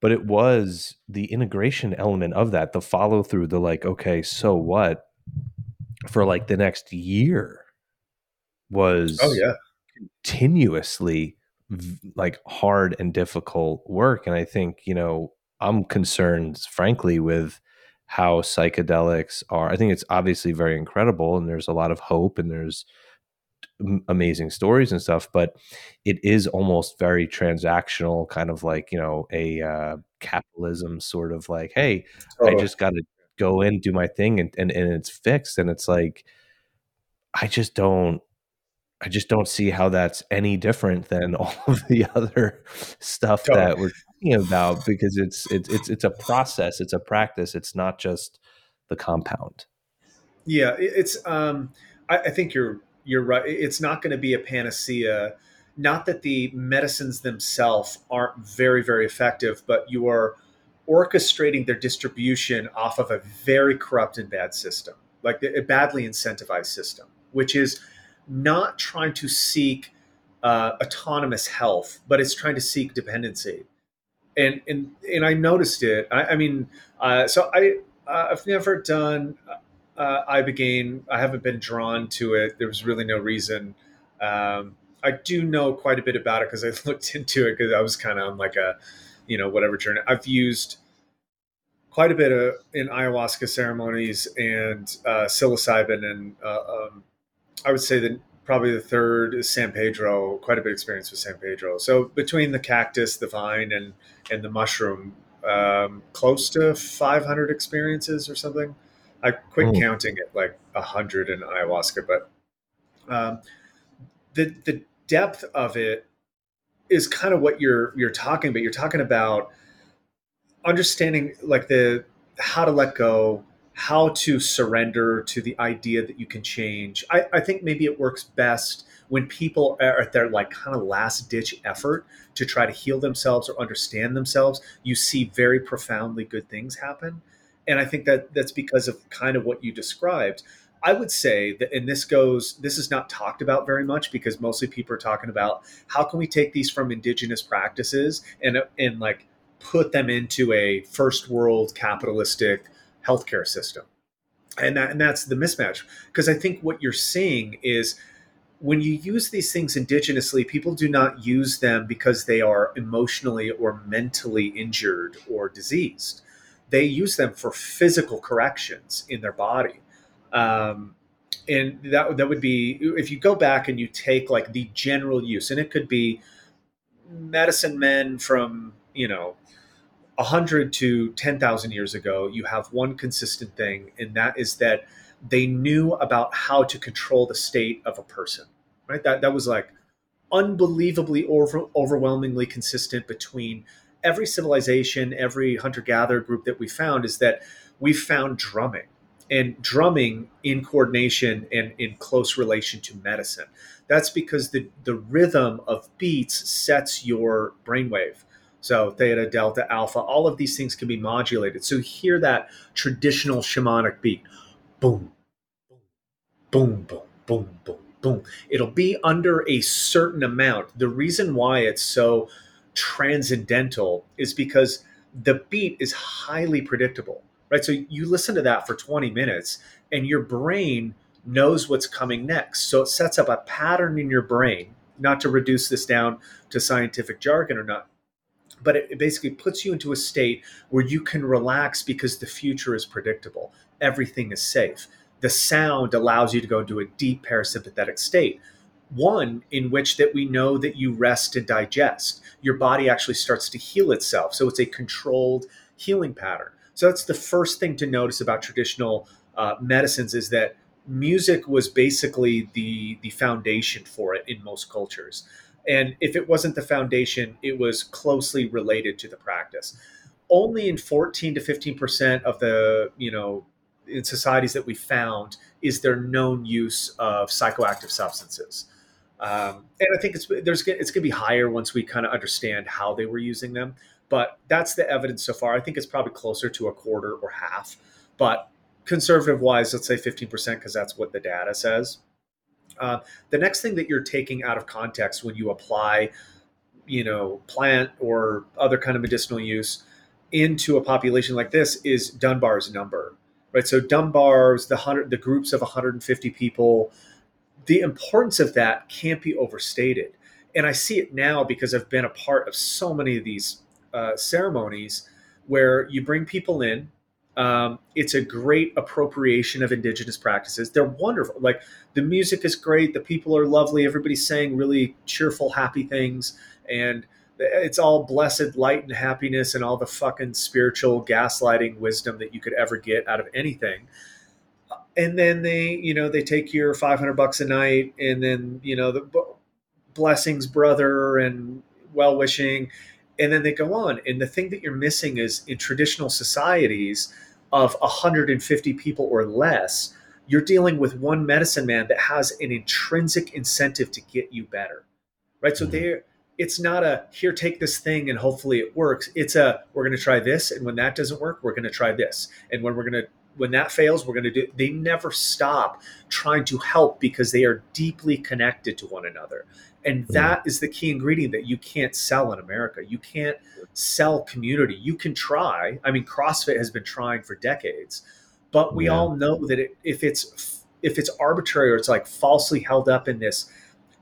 but it was the integration element of that the follow through the like okay so what? for like the next year was oh yeah. continuously like hard and difficult work and i think you know i'm concerned frankly with how psychedelics are i think it's obviously very incredible and there's a lot of hope and there's amazing stories and stuff but it is almost very transactional kind of like you know a uh, capitalism sort of like hey i just got to go in do my thing and, and and it's fixed and it's like i just don't i just don't see how that's any different than all of the other stuff totally. that we're talking about because it's it's it's it's a process it's a practice it's not just the compound yeah it's um I, I think you're you're right. It's not going to be a panacea. Not that the medicines themselves aren't very, very effective, but you are orchestrating their distribution off of a very corrupt and bad system, like a badly incentivized system, which is not trying to seek uh, autonomous health, but it's trying to seek dependency. And and and I noticed it. I, I mean, uh, so I uh, I've never done uh, Ibogaine. I haven't been drawn to it. There was really no reason. Um, I do know quite a bit about it because I looked into it because I was kind of on like a, you know, whatever journey. I've used quite a bit of in ayahuasca ceremonies and uh, psilocybin, and uh, um, I would say that probably the third is San Pedro. Quite a bit of experience with San Pedro. So between the cactus, the vine, and and the mushroom, um, close to 500 experiences or something. I quit mm. counting at like a hundred in ayahuasca, but um, the the depth of it is kind of what you're you're talking about. You're talking about understanding like the how to let go, how to surrender to the idea that you can change. I, I think maybe it works best when people are at their like kind of last ditch effort to try to heal themselves or understand themselves. You see very profoundly good things happen and I think that that's because of kind of what you described. I would say that, and this goes, this is not talked about very much because mostly people are talking about how can we take these from indigenous practices and and like put them into a first world capitalistic healthcare system, and that, and that's the mismatch because I think what you're seeing is when you use these things indigenously, people do not use them because they are emotionally or mentally injured or diseased. They use them for physical corrections in their body. Um, and that, that would be if you go back and you take like the general use, and it could be medicine men from, you know, 100 to 10,000 years ago, you have one consistent thing, and that is that they knew about how to control the state of a person right that that was like unbelievably over, overwhelmingly consistent between every civilization every hunter-gatherer group that we found is that we found drumming and drumming in coordination and in close relation to medicine that's because the the rhythm of beats sets your brainwave so theta delta alpha all of these things can be modulated so hear that traditional shamanic beat boom boom, boom, boom, boom, boom. It'll be under a certain amount. The reason why it's so transcendental is because the beat is highly predictable, right? So you listen to that for 20 minutes and your brain knows what's coming next. So it sets up a pattern in your brain, not to reduce this down to scientific jargon or not, but it basically puts you into a state where you can relax because the future is predictable. Everything is safe the sound allows you to go into a deep parasympathetic state one in which that we know that you rest and digest. Your body actually starts to heal itself. So it's a controlled healing pattern. So that's the first thing to notice about traditional uh, medicines is that music was basically the the foundation for it in most cultures. And if it wasn't the foundation it was closely related to the practice. Only in 14 to 15 percent of the you know in societies that we found is there known use of psychoactive substances. Um, and I think it's there's it's going to be higher once we kind of understand how they were using them. But that's the evidence so far. I think it's probably closer to a quarter or half. But conservative wise, let's say 15% because that's what the data says. Uh, the next thing that you're taking out of context when you apply, you know, plant or other kind of medicinal use into a population like this is Dunbar's number right? So Dunbar's, the hundred, the groups of 150 people, the importance of that can't be overstated. And I see it now because I've been a part of so many of these uh, ceremonies where you bring people in. Um, it's a great appropriation of indigenous practices. They're wonderful. Like the music is great. The people are lovely. Everybody's saying really cheerful, happy things. And it's all blessed light and happiness and all the fucking spiritual gaslighting wisdom that you could ever get out of anything and then they you know they take your 500 bucks a night and then you know the blessings brother and well wishing and then they go on. And the thing that you're missing is in traditional societies of 150 people or less you're dealing with one medicine man that has an intrinsic incentive to get you better. Right? So mm-hmm. it's not a here take this thing and hopefully it works. It's a we're going to try this and when that doesn't work we're going to try this. And when we're going to when that fails we're going to do they never stop trying to help because they are deeply connected to one another. And that is the key ingredient that you can't sell in america. You can't sell community. You can try. I mean crossfit has been trying for decades but we yeah. all know that it, if it's if it's arbitrary or it's like falsely held up in this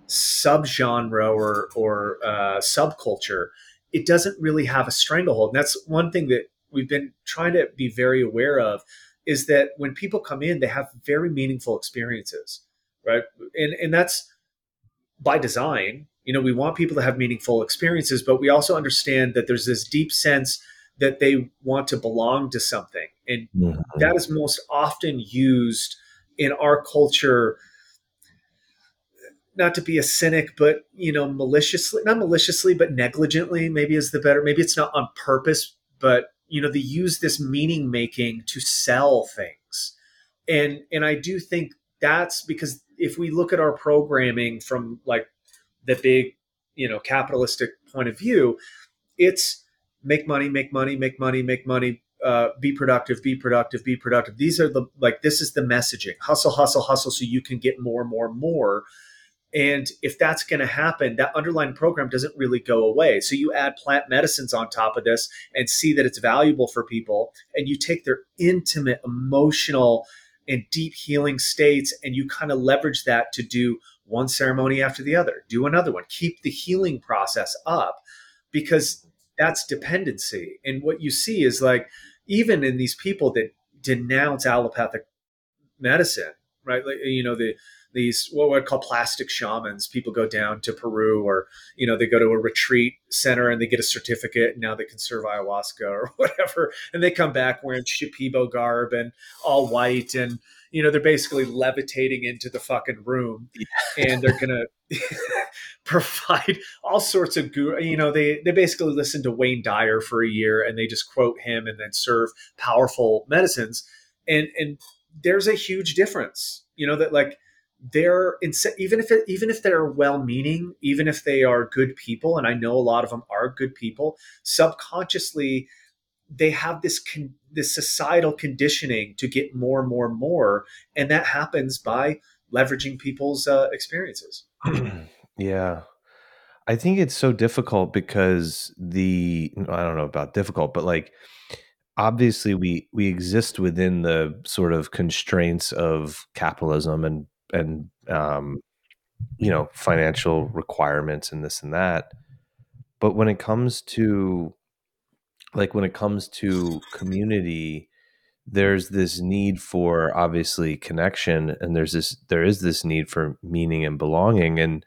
subgenre or or uh, subculture, it doesn't really have a stranglehold. And that's one thing that we've been trying to be very aware of is that when people come in, they have very meaningful experiences, right? And and that's by design. You know, we want people to have meaningful experiences, but we also understand that there's this deep sense that they want to belong to something, and mm-hmm. that is most often used in our culture not to be a cynic, but you know, maliciously, not maliciously, but negligently, maybe is the better. Maybe it's not on purpose, but you know, they use this meaning making to sell things, and and I do think that's because if we look at our programming from like the big, you know, capitalistic point of view, it's make money, make money, make money, make money, uh, be productive, be productive, be productive. These are the like this is the messaging: hustle, hustle, hustle, so you can get more, more, more. And if that's going to happen, that underlying program doesn't really go away. So you add plant medicines on top of this and see that it's valuable for people, and you take their intimate, emotional, and deep healing states, and you kind of leverage that to do one ceremony after the other, do another one, keep the healing process up because that's dependency. And what you see is like, even in these people that denounce allopathic medicine, right? Like, you know, the, these what we call plastic shamans. People go down to Peru, or you know, they go to a retreat center and they get a certificate, and now they can serve ayahuasca or whatever, and they come back wearing shipibo garb and all white, and you know, they're basically levitating into the fucking room, and they're gonna provide all sorts of guru. You know, they they basically listen to Wayne Dyer for a year, and they just quote him, and then serve powerful medicines, and and there's a huge difference. You know that like they're even if it, even if they're well-meaning, even if they are good people, and I know a lot of them are good people, subconsciously they have this con- this societal conditioning to get more and more and more, and that happens by leveraging people's uh, experiences. yeah, I think it's so difficult because the I don't know about difficult, but like obviously we we exist within the sort of constraints of capitalism and and um, you know financial requirements and this and that. But when it comes to like when it comes to community there's this need for obviously connection and there's this there is this need for meaning and belonging. And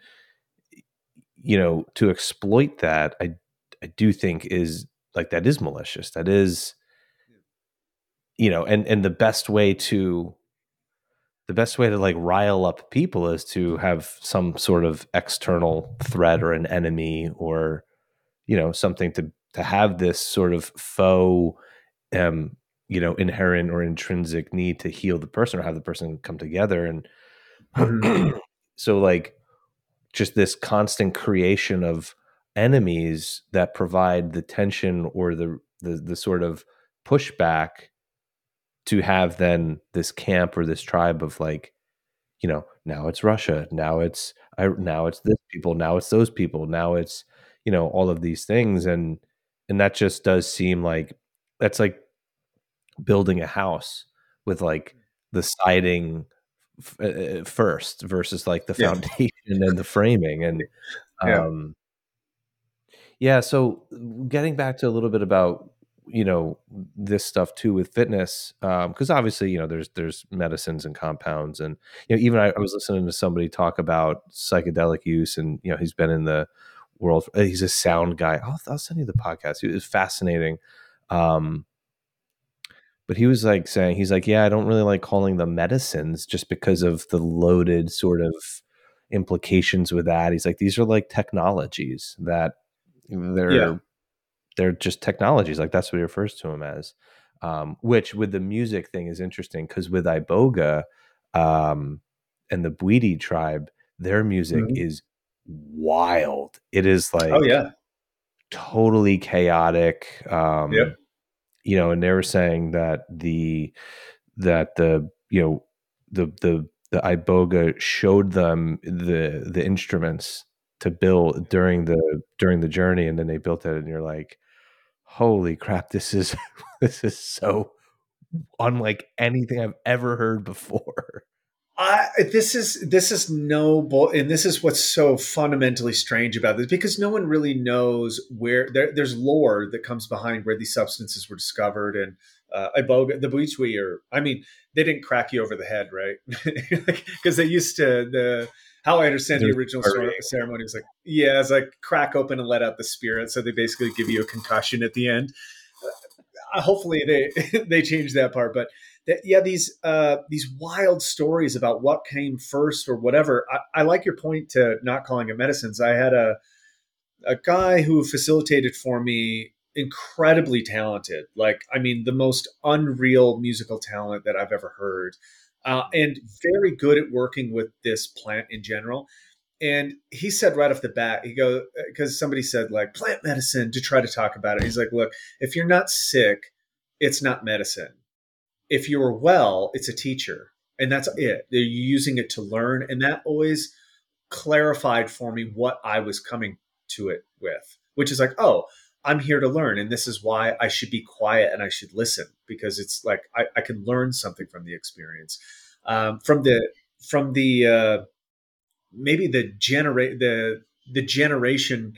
you know to exploit that i i do think is like that is malicious. That is you know and and the best way to the best way to like rile up people is to have some sort of external threat or an enemy or you know something to to have this sort of faux um you know inherent or intrinsic need to heal the person or have the person come together and mm-hmm. so like just this constant creation of enemies that provide the tension or the the, the sort of pushback to have then this camp or this tribe of like you know now it's russia now it's I, now it's this people now it's those people now it's you know all of these things and and that just does seem like that's like building a house with like the siding f- uh, uh first versus like the yeah. foundation and the framing and um yeah. yeah so getting back to a little bit about you know this stuff too with fitness because um, obviously you know there's there's medicines and compounds and you know even I, I, was listening to somebody talk about psychedelic use and you know he's been in the world uh, he's a sound guy. I'll, I'll send you the podcast. It was fascinating um, but he was like saying he's like yeah I don't really like calling them medicines just because of the loaded sort of implications with that. He's like these are like technologies that they're yeah they're just technologies. Like that's what he refers to them as. Um, which with the music thing is interesting because with Iboga um, and the Bwiti tribe, their music mm-hmm. is wild. It is like oh yeah, totally chaotic. Um, yep. You know, and they were saying that the that the you know the the the Iboga showed them the the instruments to build during the during the journey, and then they built it, and you're like, holy crap, this is this is so unlike anything I've ever heard before. I, this is this is no bull, and this is what's so fundamentally strange about this because no one really knows where there, there's lore that comes behind where these substances were discovered and uh, iboga the Bwiti are I mean they didn't crack you over the head right because they used to the how I understand the original ceremony was like, yeah, it's like crack open and let out the spirit. So they basically give you a concussion at the end. Uh, hopefully they they change that part, but that, yeah, these uh, these wild stories about what came first or whatever. I, I like your point to not calling it medicines. I had a a guy who facilitated for me incredibly talented like i mean the most unreal musical talent that i've ever heard uh, and very good at working with this plant in general. And he said right off the bat, he goes, because somebody said like plant medicine to try to talk about it. He's like, look, if you're not sick, it's not medicine. If you're well, it's a teacher. And that's it. They're using it to learn. And that always clarified for me what I was coming to it with, which is like, oh, I'm here to learn. And this is why I should be quiet and I should listen because it's like I, I can learn something from the experience. Um, from the, from the, uh, maybe the generate the the generation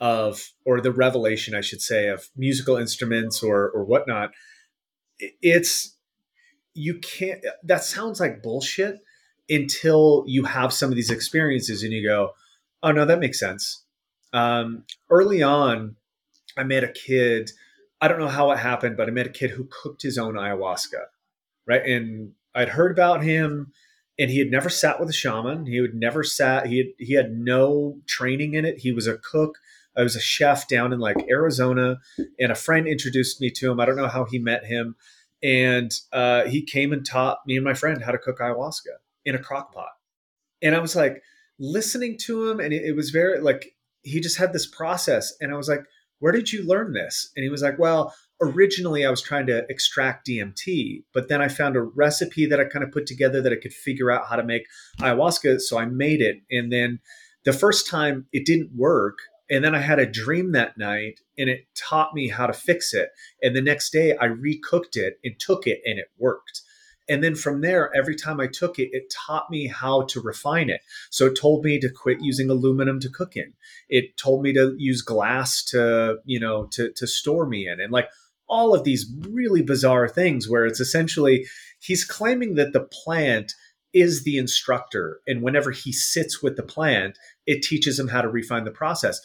of or the revelation i should say of musical instruments or or whatnot it's you can't that sounds like bullshit until you have some of these experiences and you go oh no that makes sense um, early on i met a kid i don't know how it happened but i met a kid who cooked his own ayahuasca right and i'd heard about him and he had never sat with a shaman. He had never sat. He had he had no training in it. He was a cook. I was a chef down in like Arizona, and a friend introduced me to him. I don't know how he met him, and uh, he came and taught me and my friend how to cook ayahuasca in a crock pot. And I was like listening to him, and it, it was very like he just had this process, and I was like, "Where did you learn this?" And he was like, "Well." originally I was trying to extract DMT, but then I found a recipe that I kind of put together that I could figure out how to make ayahuasca. So I made it. And then the first time it didn't work. And then I had a dream that night and it taught me how to fix it. And the next day I recooked it and took it and it worked. And then from there, every time I took it, it taught me how to refine it. So it told me to quit using aluminum to cook in. It told me to use glass to, you know, to, to store me in. And like all of these really bizarre things where it's essentially he's claiming that the plant is the instructor. And whenever he sits with the plant, it teaches him how to refine the process.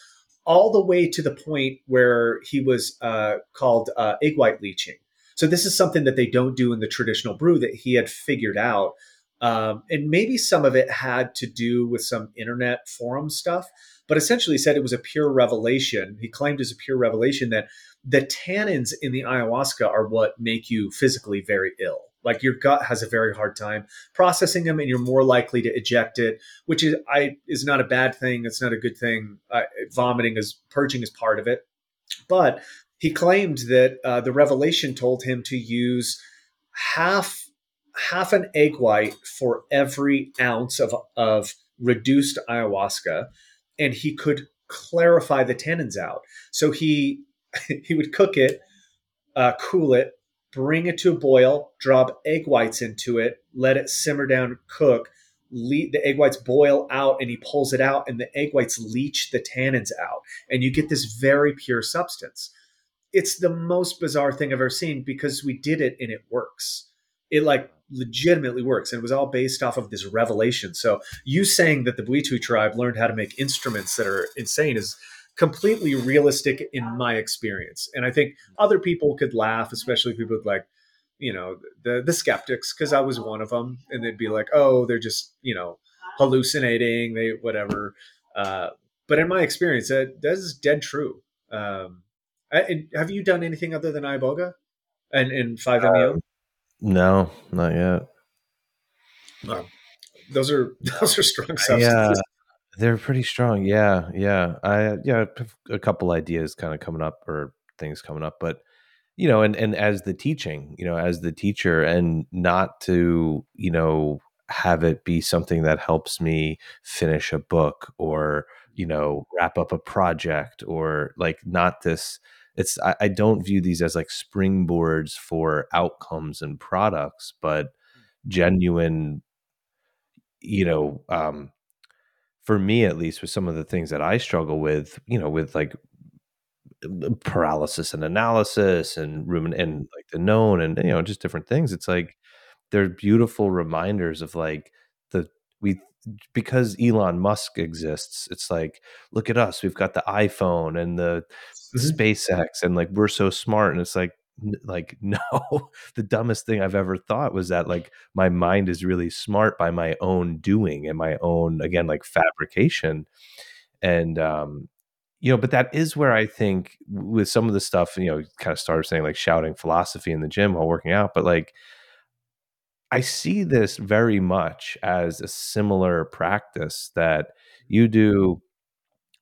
All the way to the point where he was uh, called uh, egg white leaching. So, this is something that they don't do in the traditional brew that he had figured out. Um, and maybe some of it had to do with some internet forum stuff, but essentially said it was a pure revelation. He claimed as a pure revelation that the tannins in the ayahuasca are what make you physically very ill. Like your gut has a very hard time processing them, and you're more likely to eject it, which is I is not a bad thing. It's not a good thing. Uh, vomiting is purging is part of it, but he claimed that uh, the revelation told him to use half half an egg white for every ounce of of reduced ayahuasca, and he could clarify the tannins out. So he he would cook it, uh, cool it, bring it to a boil, drop egg whites into it, let it simmer down, cook. Le- the egg whites boil out and he pulls it out and the egg whites leach the tannins out and you get this very pure substance it's the most bizarre thing i've ever seen because we did it and it works it like legitimately works and it was all based off of this revelation so you saying that the Bwiti tribe learned how to make instruments that are insane is completely realistic in my experience. And I think other people could laugh, especially people like, you know, the the skeptics, because I was one of them, and they'd be like, "Oh, they're just you know hallucinating, they whatever." Uh, but in my experience, that that is dead true. Um, I, have you done anything other than iboga and and five meo? Um, no, not yet. those are those are strong substances. Yeah, they're pretty strong. Yeah, yeah. I yeah, a couple ideas kind of coming up or things coming up, but you know, and and as the teaching, you know, as the teacher, and not to you know have it be something that helps me finish a book or you know wrap up a project or like not this it's I, I, don't view these as like springboards for outcomes and products but genuine you know um for me at least with some of the things that I struggle with, you know, with like paralysis and analysis and rumin and like the known and you know just different things it's like they're beautiful reminders of like the we because Elon Musk exists it's like look at us we've got the iPhone and the mm-hmm. SpaceX and like we're so smart and it's like like no the dumbest thing i've ever thought was that like my mind is really smart by my own doing and my own again like fabrication and um you know but that is where i think with some of the stuff you know kind of started saying like shouting philosophy in the gym while working out but like i see this very much as a similar practice that you do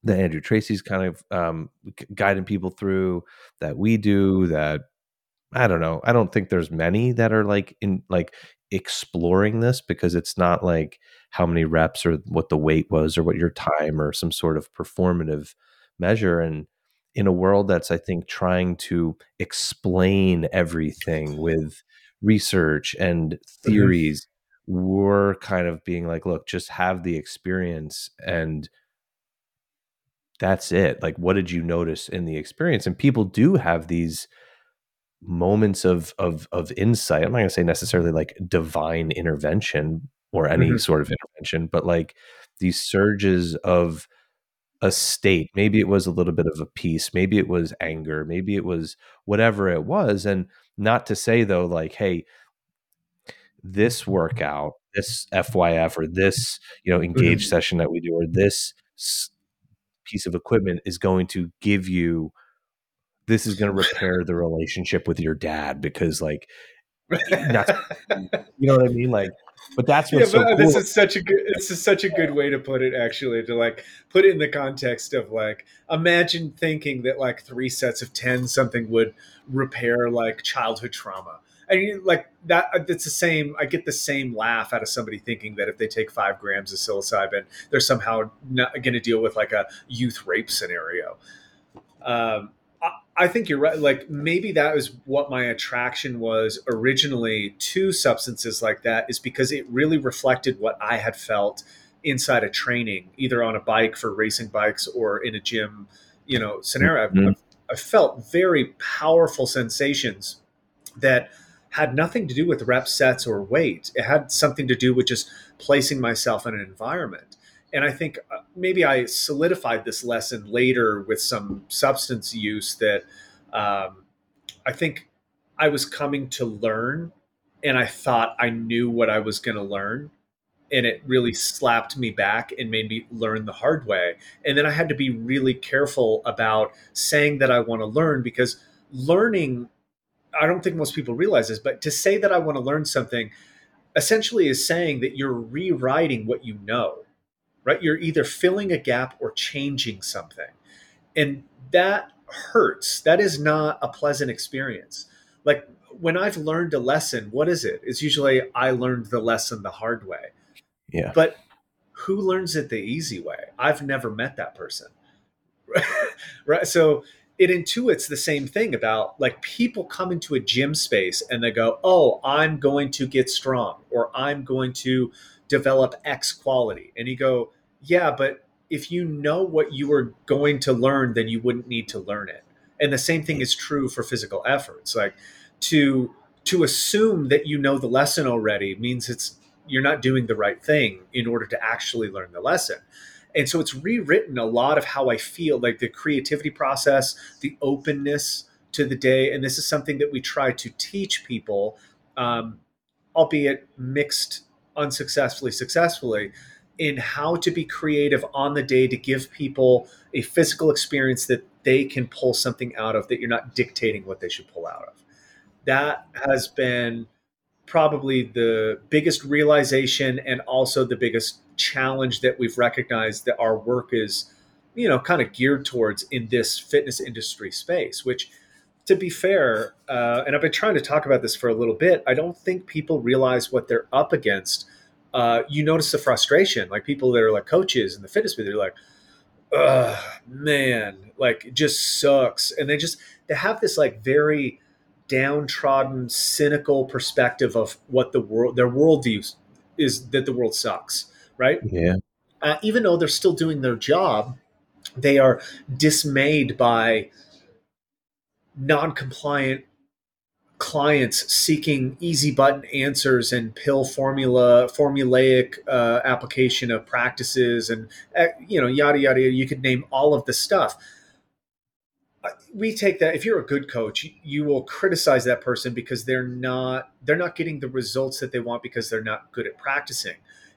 that Andrew Tracy's kind of um, guiding people through, that we do, that I don't know. I don't think there's many that are like in like exploring this because it's not like how many reps or what the weight was or what your time or some sort of performative measure and in a world that's i think trying to explain everything with research and mm-hmm. theories mm-hmm. we're kind of being like look just have the experience and that's it like what did you notice in the experience and people do have these moments of of of insight i'm not going to say necessarily like divine intervention or any mm-hmm. sort of intervention but like these surges of a state maybe it was a little bit of a peace maybe it was anger maybe it was whatever it was and not to say though like hey this workout this fyf or this you know engage mm-hmm. session that we do or this piece of equipment is going to give you this is going to repair the relationship with your dad because like eh, that's you know what I mean like but that's what's yeah, but uh, so cool. this is such a good this is such a good way to put it actually to like put it in the context of like imagine thinking that like three sets of 10 something would repair like childhood trauma I mean, like that. It's the same. I get the same laugh out of somebody thinking that if they take five grams of psilocybin, they're somehow not going to deal with like a youth rape scenario. Um, I think you're right. Like maybe that was what my attraction was originally to substances like that, is because it really reflected what I had felt inside a training, either on a bike for racing bikes or in a gym, you know, scenario. Mm-hmm. I've, I've felt very powerful sensations that had nothing to do with rep sets or weight. It had something to do with just placing myself in an environment and I think uh, maybe I solidified this lesson later with some substance use that um, I think I was coming to learn, and I thought I knew what I was going to learn, and it really slapped me back and made me learn the hard way. And then I had to be really careful about saying that I want to learn because learning. I don't think most people realize this, but to say that I want to learn something essentially is saying that you're rewriting what you know right? You're either filling a gap or changing something. And that hurts. That is not a pleasant experience. Like when I've learned a lesson, what is it? It's usually I learned the lesson the hard way. Yeah. But who learns it the easy way? I've never met that person. right. So it intuits the same thing about like people come into a gym space and they go, Oh, I'm going to get strong or I'm going to develop X quality. And you go, yeah, but if you know what you are going to learn, then you wouldn't need to learn it. And the same thing is true for physical efforts. Like to to assume that you know the lesson already means it's you're not doing the right thing in order to actually learn the lesson. And so it's rewritten a lot of how I feel, like the creativity process, the openness to the day. And this is something that we try to teach people, um, albeit mixed unsuccessfully, successfully, in how to be creative on the day to give people a physical experience that they can pull something out of that you're not dictating what they should pull out of. That has been probably the biggest realization and also the biggest challenge that we've recognized that our work is you know kind of geared towards in this fitness industry space which to be fair uh, and i've been trying to talk about this for a little bit i don't think people realize what they're up against uh, you notice the frustration. Like people that are like coaches in the fitness they're like, "Ugh, man, like it just sucks," and they just they have this like very downtrodden, cynical perspective of what the world their worldview is that the world sucks, right? Yeah. Uh, even though they're still doing their job, they are dismayed by non-compliant clients seeking easy button answers and pill formula formulaic uh, application of practices and uh, you know yada yada yada you could name all of the stuff uh, we take that if you're a good coach you will criticize that person because they're not they're not getting the results that they want because they're not good at practicing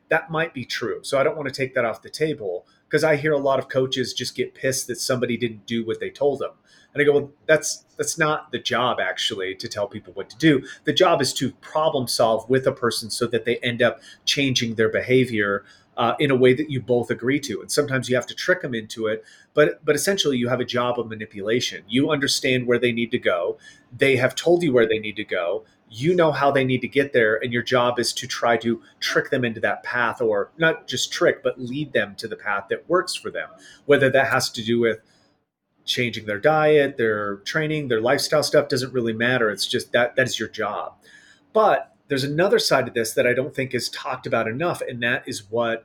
that might be true so i don't want to take that off the table because i hear a lot of coaches just get pissed that somebody didn't do what they told them and I go, well, that's that's not the job actually to tell people what to do. The job is to problem solve with a person so that they end up changing their behavior uh, in a way that you both agree to. And sometimes you have to trick them into it, but but essentially you have a job of manipulation. You understand where they need to go. They have told you where they need to go. You know how they need to get there, and your job is to try to trick them into that path, or not just trick, but lead them to the path that works for them. Whether that has to do with changing their diet, their training, their lifestyle stuff doesn't really matter. It's just that that is your job. But there's another side to this that I don't think is talked about enough, and that is what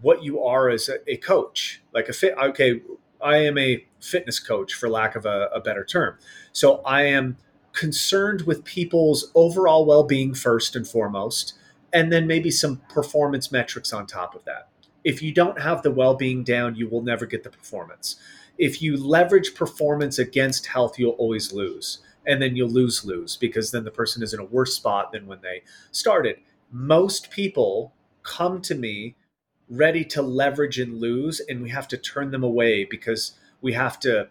what you are as a, a coach. Like a fit. Okay, I am a fitness coach, for lack of a, a better term. So I am concerned with people's overall well-being first and foremost, and then maybe some performance metrics on top of that. If you don't have the well-being down, you will never get the performance if you leverage performance against health, you'll always lose. And then you'll lose lose because then the person is in a worse spot than when they started. Most people come to me ready to leverage and lose, and we have to turn them away because we have to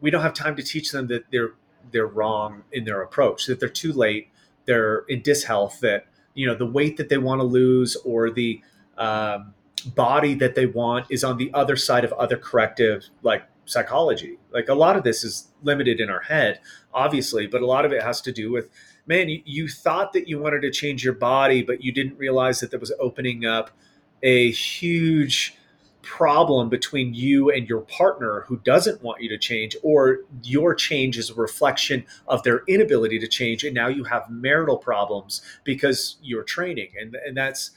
we don't have time to teach them that they're they're wrong in their approach, that they're too late, they're in dishealth, that you know the weight that they want to lose or the um, body that they want is on the other side of other corrective like psychology. Like a lot of this is limited in our head obviously but a lot of it has to do with man you, you thought that you wanted to change your body but you didn't realize that that was opening up a huge problem between you and your partner who doesn't want you to change or your change is a reflection of their inability to change and now you have marital problems because you're training. And and that's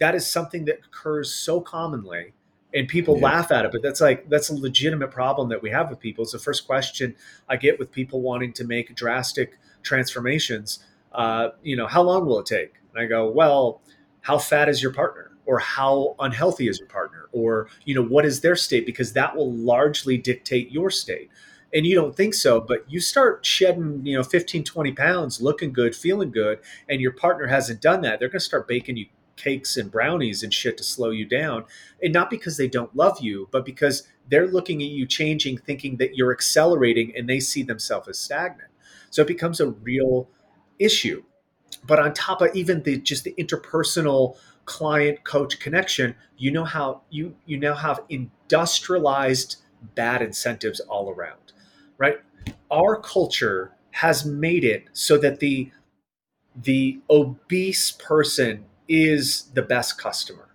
that is something that occurs so commonly and people yeah. laugh at it but that's like that's a legitimate problem that we have with people. It's the first question i get with people wanting to make drastic transformations uh, you know how long will it take? And i go well how fat is your partner or how unhealthy is your partner or you know what is their state because that will largely dictate your state and you don't think so but you start shedding you know 15 20 pounds looking good feeling good and your partner hasn't done that they're going to start baking you cakes and brownies and shit to slow you down. And not because they don't love you, but because they're looking at you changing, thinking that you're accelerating and they see themselves as stagnant. So it becomes a real issue. But on top of even the just the interpersonal client coach connection, you know how you you now have industrialized bad incentives all around. Right? Our culture has made it so that the the obese person is the best customer,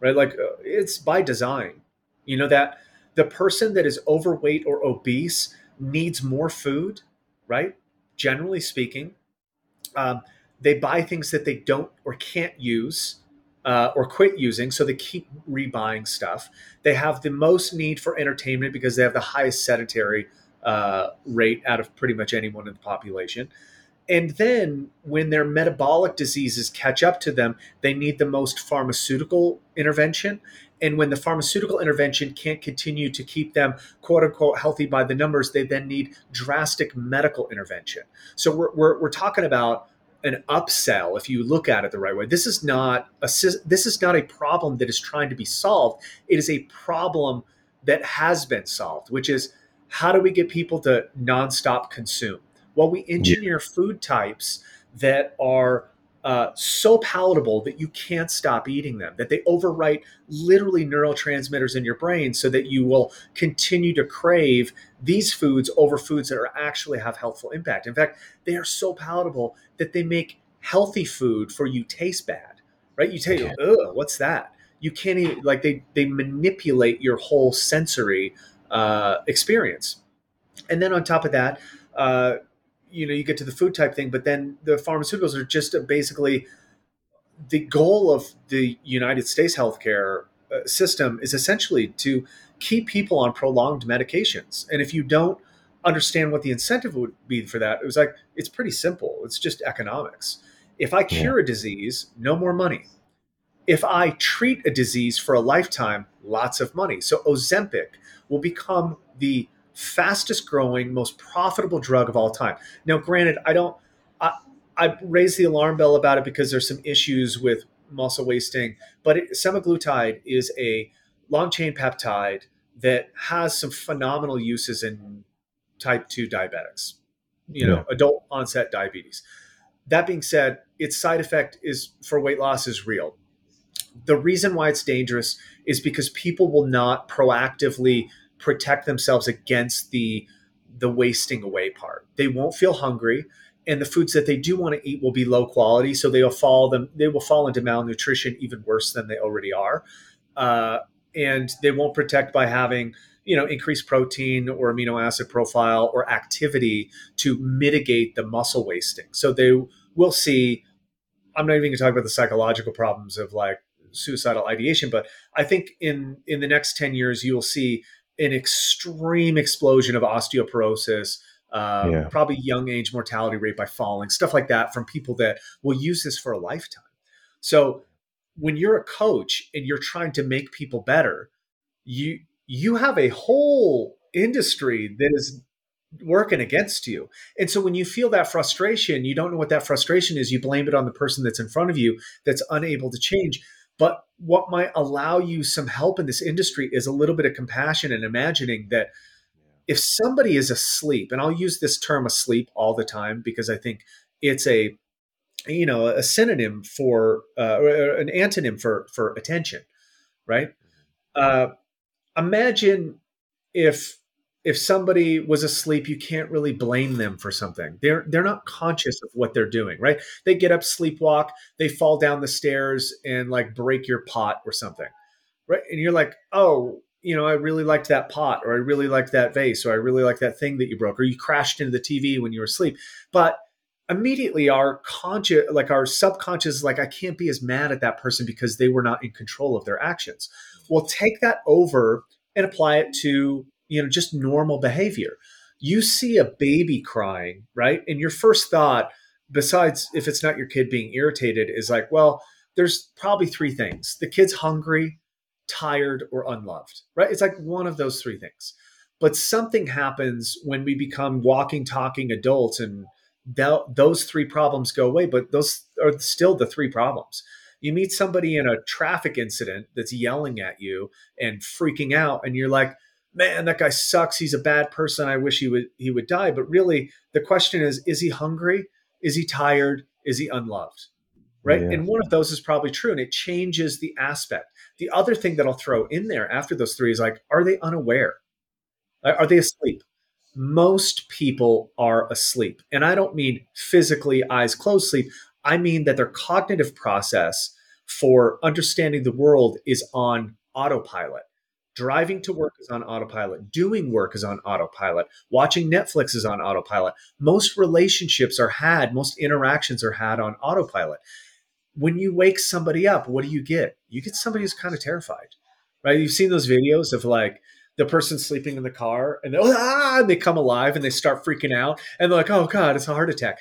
right? Like uh, it's by design. You know that the person that is overweight or obese needs more food, right? Generally speaking, um, they buy things that they don't or can't use uh, or quit using, so they keep rebuying stuff. They have the most need for entertainment because they have the highest sedentary uh, rate out of pretty much anyone in the population. And then when their metabolic diseases catch up to them, they need the most pharmaceutical intervention. And when the pharmaceutical intervention can't continue to keep them quote unquote healthy by the numbers, they then need drastic medical intervention. So we're, we're, we're talking about an upsell if you look at it the right way. This is not a this is not a problem that is trying to be solved. It is a problem that has been solved, which is how do we get people to nonstop consume? Well, we engineer yeah. food types that are uh, so palatable that you can't stop eating them, that they overwrite literally neurotransmitters in your brain so that you will continue to crave these foods over foods that are actually have healthful impact. In fact, they are so palatable that they make healthy food for you taste bad, right? You okay. ugh, what's that? You can't even, like, they, they manipulate your whole sensory uh, experience. And then on top of that, uh, you know you get to the food type thing but then the pharmaceuticals are just basically the goal of the united states healthcare uh, system is essentially to keep people on prolonged medications. And if you don't understand what the incentive would be for that it was like it's pretty simple. It's just economics. If i cure a disease no more money. If i treat a disease for a lifetime lots of money. So ozempic will become the fastest growing, most profitable drug of all time. Now, granted, I don't, I, I raised the alarm bell about it because there's some issues with muscle wasting, but it, semaglutide is a long chain peptide that has some phenomenal uses in type 2 diabetics, you know, adult onset diabetes. That being said, its side effect is for weight loss is real. The reason why it's dangerous is because people will not proactively protect themselves against the the wasting away part. They won't feel hungry and the foods that they do want to eat will be low quality so they'll fall them they will fall into malnutrition even worse than they already are uh, and they won't protect by having you know increased protein or amino acid profile or activity to mitigate the muscle wasting so they will see i'm not even going to talk about the psychological problems of like suicidal ideation but i think in in the next 10 years you'll see an extreme explosion of osteoporosis uh, yeah. probably young age mortality rate by falling stuff like that from people that will use this for a lifetime so when you're a coach and you're trying to make people better you you have a whole industry that is working against you. And so when you feel that frustration, you don't know what that frustration is, you blame it on the person that's in front of you that's unable to change. But what might allow you some help in this industry is a little bit of compassion and imagining that if somebody is asleep, and I'll use this term asleep all the time because I think it's a you know a synonym for uh, an antonym for for attention, right? Uh, imagine if if somebody was asleep you can't really blame them for something. They're they're not conscious of what they're doing right? They get up sleepwalk they fall down the stairs and like break your pot or something right? And you're like oh you know i really liked that pot or i really liked that vase or i really liked that thing that you broke or you crashed into the tv when you were asleep. But immediately our conscious like our subconscious is like i can't be as mad at that person because they were not in control of their actions. Mm. Well take that over and apply it to you know just normal behavior. You see a baby crying right? And your first thought besides if it's not your kid being irritated is like well there's probably three things. The kid's hungry tired or unloved right? It's like one of those three things. But something happens when we become walking talking adults and th- those three problems go away but those are still the three problems. You meet somebody in a traffic incident that's yelling at you and freaking out, and you're like, man, that guy sucks. He's a bad person. I wish he would he would die. But really, the question is, is he hungry? Is he tired? Is he unloved? Right. Yeah. And one of those is probably true. And it changes the aspect. The other thing that I'll throw in there after those three is like, are they unaware? Are they asleep? Most people are asleep. And I don't mean physically eyes closed sleep. I mean that their cognitive process for understanding the world is on autopilot. Driving to work is on autopilot. Doing work is on autopilot. Watching Netflix is on autopilot. Most relationships are had, most interactions are had on autopilot. When you wake somebody up, what do you get? You get somebody who's kind of terrified, right? You've seen those videos of like the person sleeping in the car and, ah, and they come alive and they start freaking out and they're like, oh God, it's a heart attack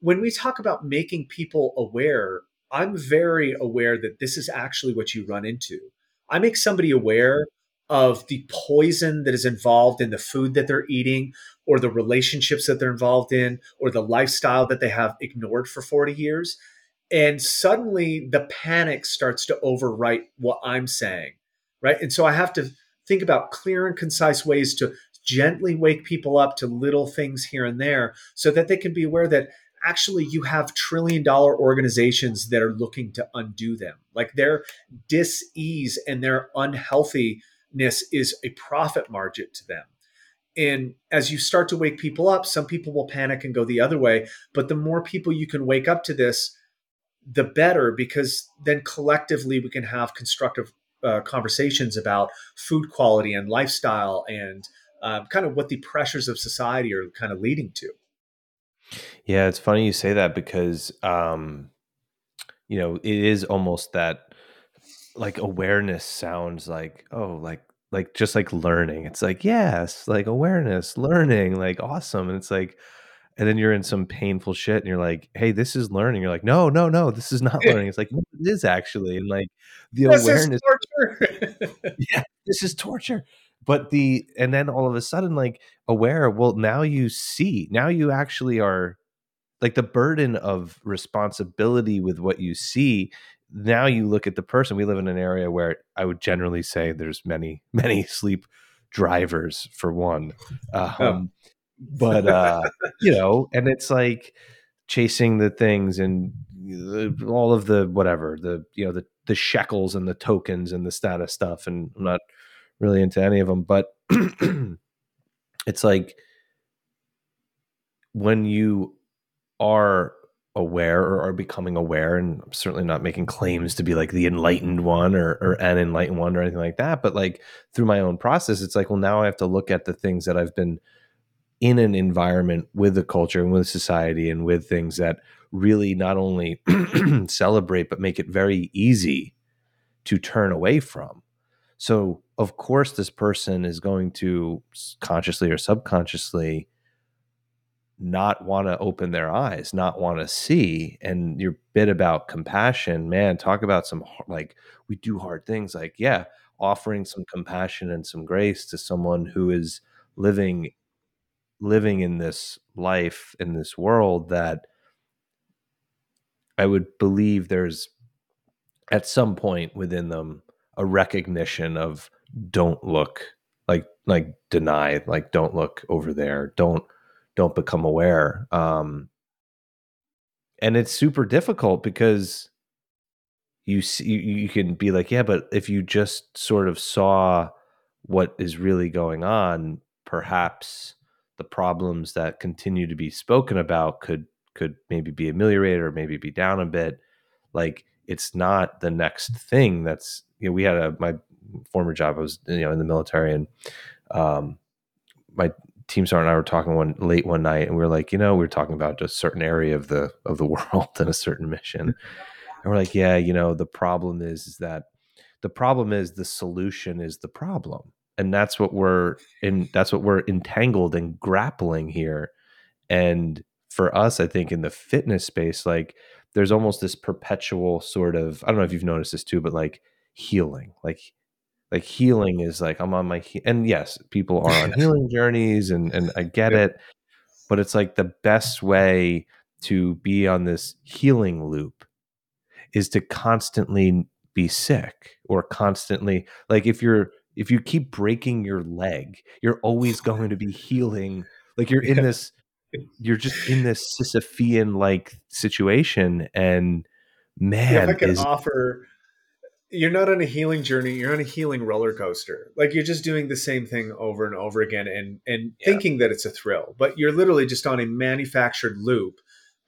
when we talk about making people aware, I'm very aware that this is actually what you run into. I make somebody aware of the poison that is involved in the food that they're eating or the relationships that they're involved in or the lifestyle that they have ignored for 40 years. And suddenly the panic starts to overwrite what I'm saying. Right. And so I have to think about clear and concise ways to gently wake people up to little things here and there so that they can be aware that actually you have trillion dollar organizations that are looking to undo them. Like their dis-ease and their unhealthiness is a profit margin to them. And as you start to wake people up, some people will panic and go the other way. But the more people you can wake up to this, the better, because then collectively we can have constructive uh, conversations about food quality and lifestyle and uh, kind of what the pressures of society are kind of leading to. Yeah, it's funny you say that because um you know, it is almost that like awareness sounds like oh like like just like learning. It's like yes, like awareness, learning, like awesome. And it's like and then you're in some painful shit and you're like, "Hey, this is learning." You're like, "No, no, no, this is not learning." It's like, no, "It is actually." And like the this awareness Yeah, this is torture but the and then all of a sudden like aware well now you see now you actually are like the burden of responsibility with what you see now you look at the person we live in an area where i would generally say there's many many sleep drivers for one um, oh. but uh you know and it's like chasing the things and all of the whatever the you know the the shekels and the tokens and the status stuff and i'm not really into any of them but it's like when you are aware or are becoming aware and i'm certainly not making claims to be like the enlightened one or, or an enlightened one or anything like that but like through my own process it's like well now i have to look at the things that i've been in an environment with the culture and with society and with things that really not only celebrate but make it very easy to turn away from. So of course this person is going to consciously or subconsciously not want to open their eyes, not want to see. And your bit about compassion, man, talk about some like we do hard things like, yeah, offering some compassion and some grace to someone who is living living in this life in this world that I would believe there's at some point within them a recognition of don't look like like deny like don't look over there don't don't become aware. Um, and it's super difficult because you see you can be like, yeah, but if you just sort of saw what is really going on, perhaps the problems that continue to be spoken about could could maybe be ameliorated or maybe be down a bit. Like it's not the next thing that's you know we had a my former job I was you know in the military and um my team sergeant and I were talking one late one night, and we were like, you know, we were talking about a certain area of the of the world and a certain mission, and we're like, yeah, you know, the problem is, is that the problem is the solution is the problem, and that's what we're in. That's what we're entangled and grappling here, and for us, I think in the fitness space, like there's almost this perpetual sort of I don't know if you've noticed this too, but like healing, like like healing is like i'm on my he- and yes people are on healing journeys and and i get yeah. it but it's like the best way to be on this healing loop is to constantly be sick or constantly like if you're if you keep breaking your leg you're always going to be healing like you're in yeah. this you're just in this sisyphean like situation and man yeah, if i can is, offer you're not on a healing journey you're on a healing roller coaster like you're just doing the same thing over and over again and and yeah. thinking that it's a thrill but you're literally just on a manufactured loop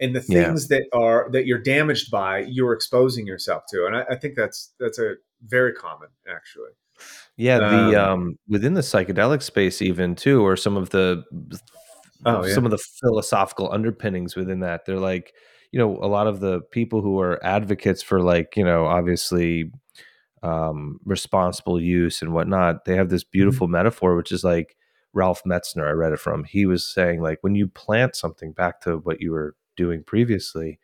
and the things yeah. that are that you're damaged by you're exposing yourself to and I, I, think that's that's a very common actually yeah the um, um within the psychedelic space even too or some of the oh, yeah. some of the philosophical underpinnings within that they're like you know a lot of the people who are advocates for like you know obviously um, responsible use and whatnot, they have this mm-hmm. beautiful mm-hmm. metaphor, which is like Ralph Metzner, I read it from. He was saying, like, when you plant something, back to what you were doing previously,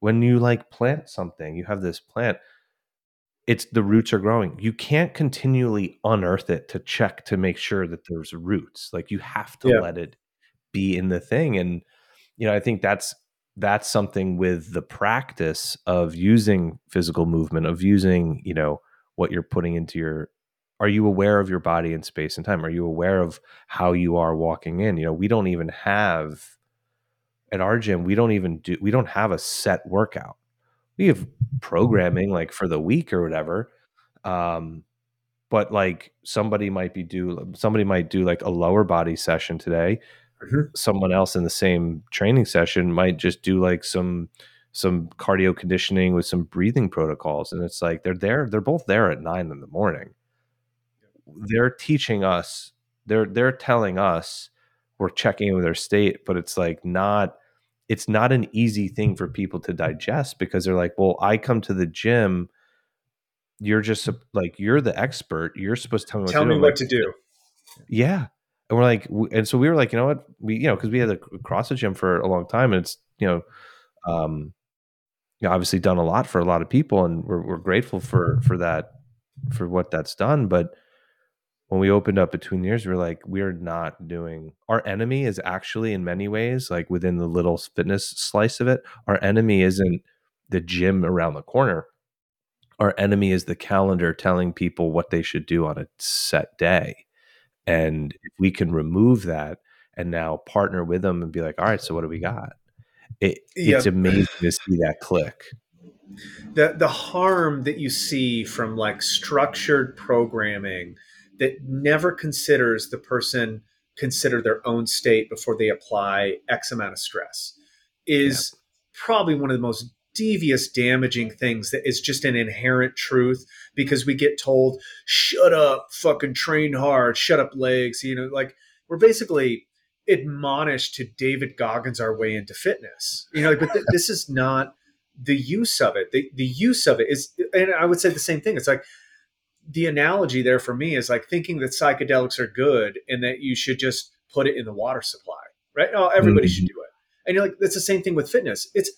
when you like plant something, you have this plant, it's the roots are growing. You can't continually unearth it to check to make sure that there's roots. Like, you have to yeah. let it be in the thing. And, you know, I think that's that's something with the practice of using physical movement of using you know what you're putting into your are you aware of your body in space and time? Are you aware of how you are walking in? You know we don't even have at our gym we don't even do we don't have a set workout. We have programming like for the week or whatever um but like somebody might be do somebody might do like a lower body session today. Mm-hmm. someone else in the same training session might just do like some some cardio conditioning with some breathing protocols and it's like they're there they're both there at nine in the morning. They're teaching us they're they're telling us we're checking in with their state but it's like not it's not an easy thing for people to digest because they're like well i come to the gym you're just like you're the expert you're supposed to tell me what tell to me do. what like, to do. Yeah. And we're like, and so we were like, you know what, we, you know, because we had a CrossFit gym for a long time, and it's, you know, um, you know, obviously done a lot for a lot of people, and we're we're grateful for for that, for what that's done. But when we opened up between the years, we are like, we're not doing. Our enemy is actually, in many ways, like within the little fitness slice of it, our enemy isn't the gym around the corner. Our enemy is the calendar telling people what they should do on a set day and if we can remove that and now partner with them and be like, all right, so what do we mm-hmm. got? It, it's amazing to see that click the the harm that you see from like structured programming that never considers the person consider their own state before they apply x amount of stress is yeah. probably one of the most devious damaging things that is just an inherent truth because we get told shut up fucking train hard shut up legs you know like we're basically admonished to david goggins our way into fitness. You know but th- this is not the use of it. The, the use of it is and i would say the same thing. It's like the analogy there for me is like thinking that psychedelics are good and that you should just put it in the water supply right? Oh everybody mm-hmm. should do it. And you're like that's the same thing with fitness. It's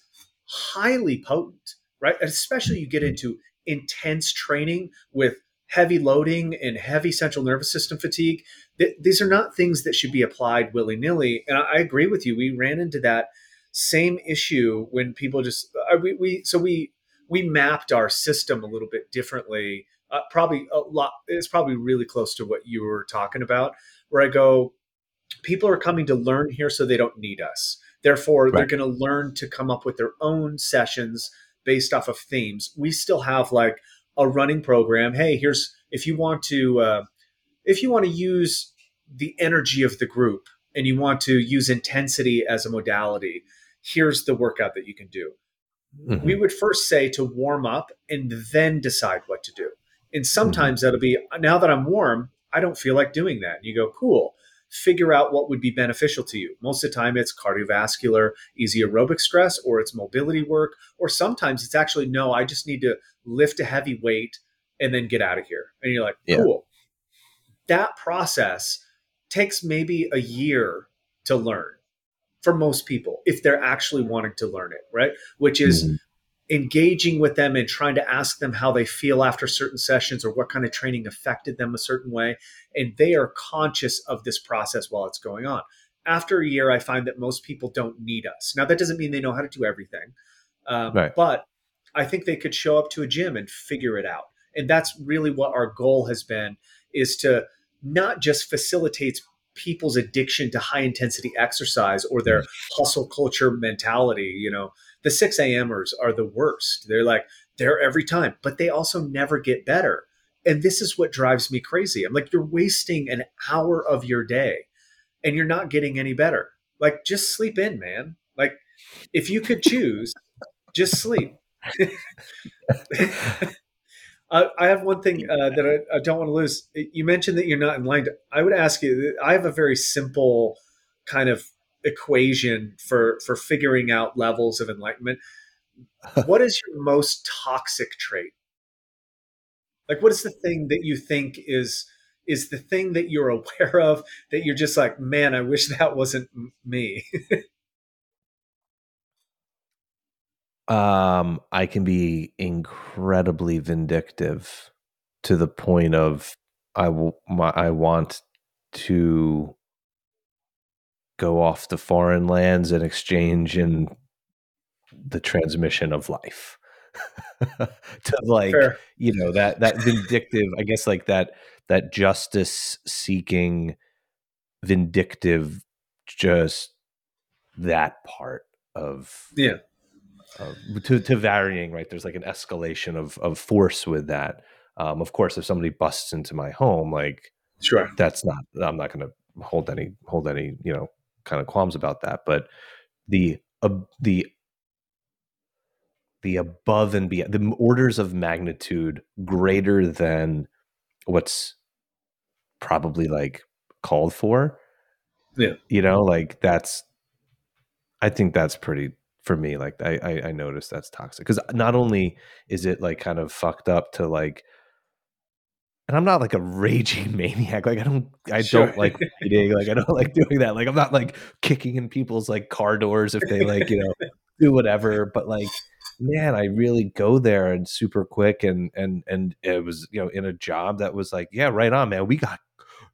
highly potent right? And especially you get into intense training with heavy loading and heavy central nervous system fatigue th- these are not things that should be applied willy-nilly. And I, I agree with you we ran into that same issue when people just uh, we, we so we we mapped our system a little bit differently uh, probably a lot it's probably really close to what you were talking about where i go people are coming to learn here so they don't need us. Therefore right. they're going to learn to come up with their own sessions based off of themes. We still have like a running program hey here's if you want to uh, if you want to use the energy of the group and you want to use intensity as a modality here's the workout that you can do. Mm-hmm. We would first say to warm up and then decide what to do. And sometimes mm-hmm. that'll be now that I'm warm, I don't feel like doing that. And you go, cool. Figure out what would be beneficial to you. Most of the time, it's cardiovascular, easy aerobic stress, or it's mobility work, or sometimes it's actually no, I just need to lift a heavy weight and then get out of here. And you're like, cool. Yeah. That process takes maybe a year to learn for most people if they're actually wanting to learn it, right? Which is mm-hmm. engaging with them and trying to ask them how they feel after certain sessions or what kind of training affected them a certain way. And they are conscious of this process while it's going on. After a year, I find that most people don't need us. Now, that doesn't mean they know how to do everything, um, right. but I think they could show up to a gym and figure it out. And that's really what our goal has been is to not just facilitate people's addiction to high intensity exercise or their mm. hustle culture mentality. You know, the 6 a.m.ers are the worst. They're like, they're every time, but they also never get better. And this is what drives me crazy. I'm like, you're wasting an hour of your day and you're not getting any better. Like, just sleep in, man. Like, if you could choose, just sleep. I have one thing uh, that I, I, don't want to lose. You mentioned that you're not enlightened. I would ask you. I have a very simple kind of equation for for figuring out levels of enlightenment. what is your most toxic trait? Like, what is the thing that you think is is the thing that you're aware of that you're just like, man, I wish that wasn't me. um, I can be incredibly vindictive to the point of I, w- my, I want to go off to foreign lands and exchange in the transmission of life to like Fair. you know that that vindictive i guess like that that justice seeking vindictive just that part of yeah uh, to to varying right? There's like an escalation of of force with that. Um, of course if somebody busts into my home like sure. that's not i'm not going to hold any hold any you know kind of qualms about that. But the uh, the the above and beyond the orders of magnitude greater than what's probably like called for yeah. you know like that's i think that's pretty for me like i i, I noticed that's toxic because not only is it like kind of fucked up to like and I'm not like a raging maniac. Like I don't, I sure. don't like. Like I don't like doing that. Like I'm not like kicking in people's like car doors if they like you know do whatever. But like, man, I really go there and super quick and and and it was you know in a job that was like, yeah, right on, man. We got,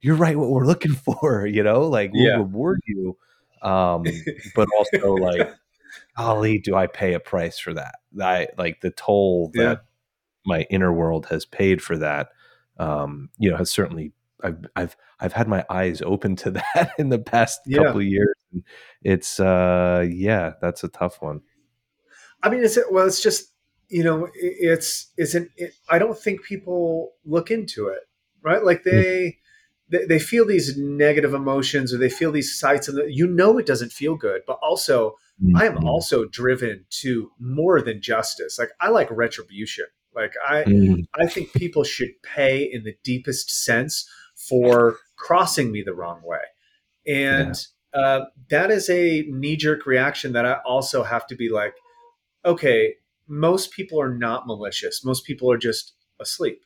you're right. What we're looking for, you know, like we'll yeah. reward you. Um, but also like golly, do I pay a price for that? I like the toll that yeah. my inner world has paid for that. Um, you know, has certainly I've I've I've had my eyes open to that in the past yeah. couple of years. It's uh yeah, that's a tough one. I mean, it's well, it's just you know, it's it's an. It, I don't think people look into it, right? Like mm-hmm. they. They, they feel these negative emotions or they feel these sights and you know it doesn't feel good but also mm-hmm. i am also driven to more than justice like i like retribution like I mm. I think people should pay in the deepest sense for crossing me the wrong way. And yeah. uh, that is a knee jerk reaction that I also have to be like, okay, most people are not malicious. Most people are just asleep.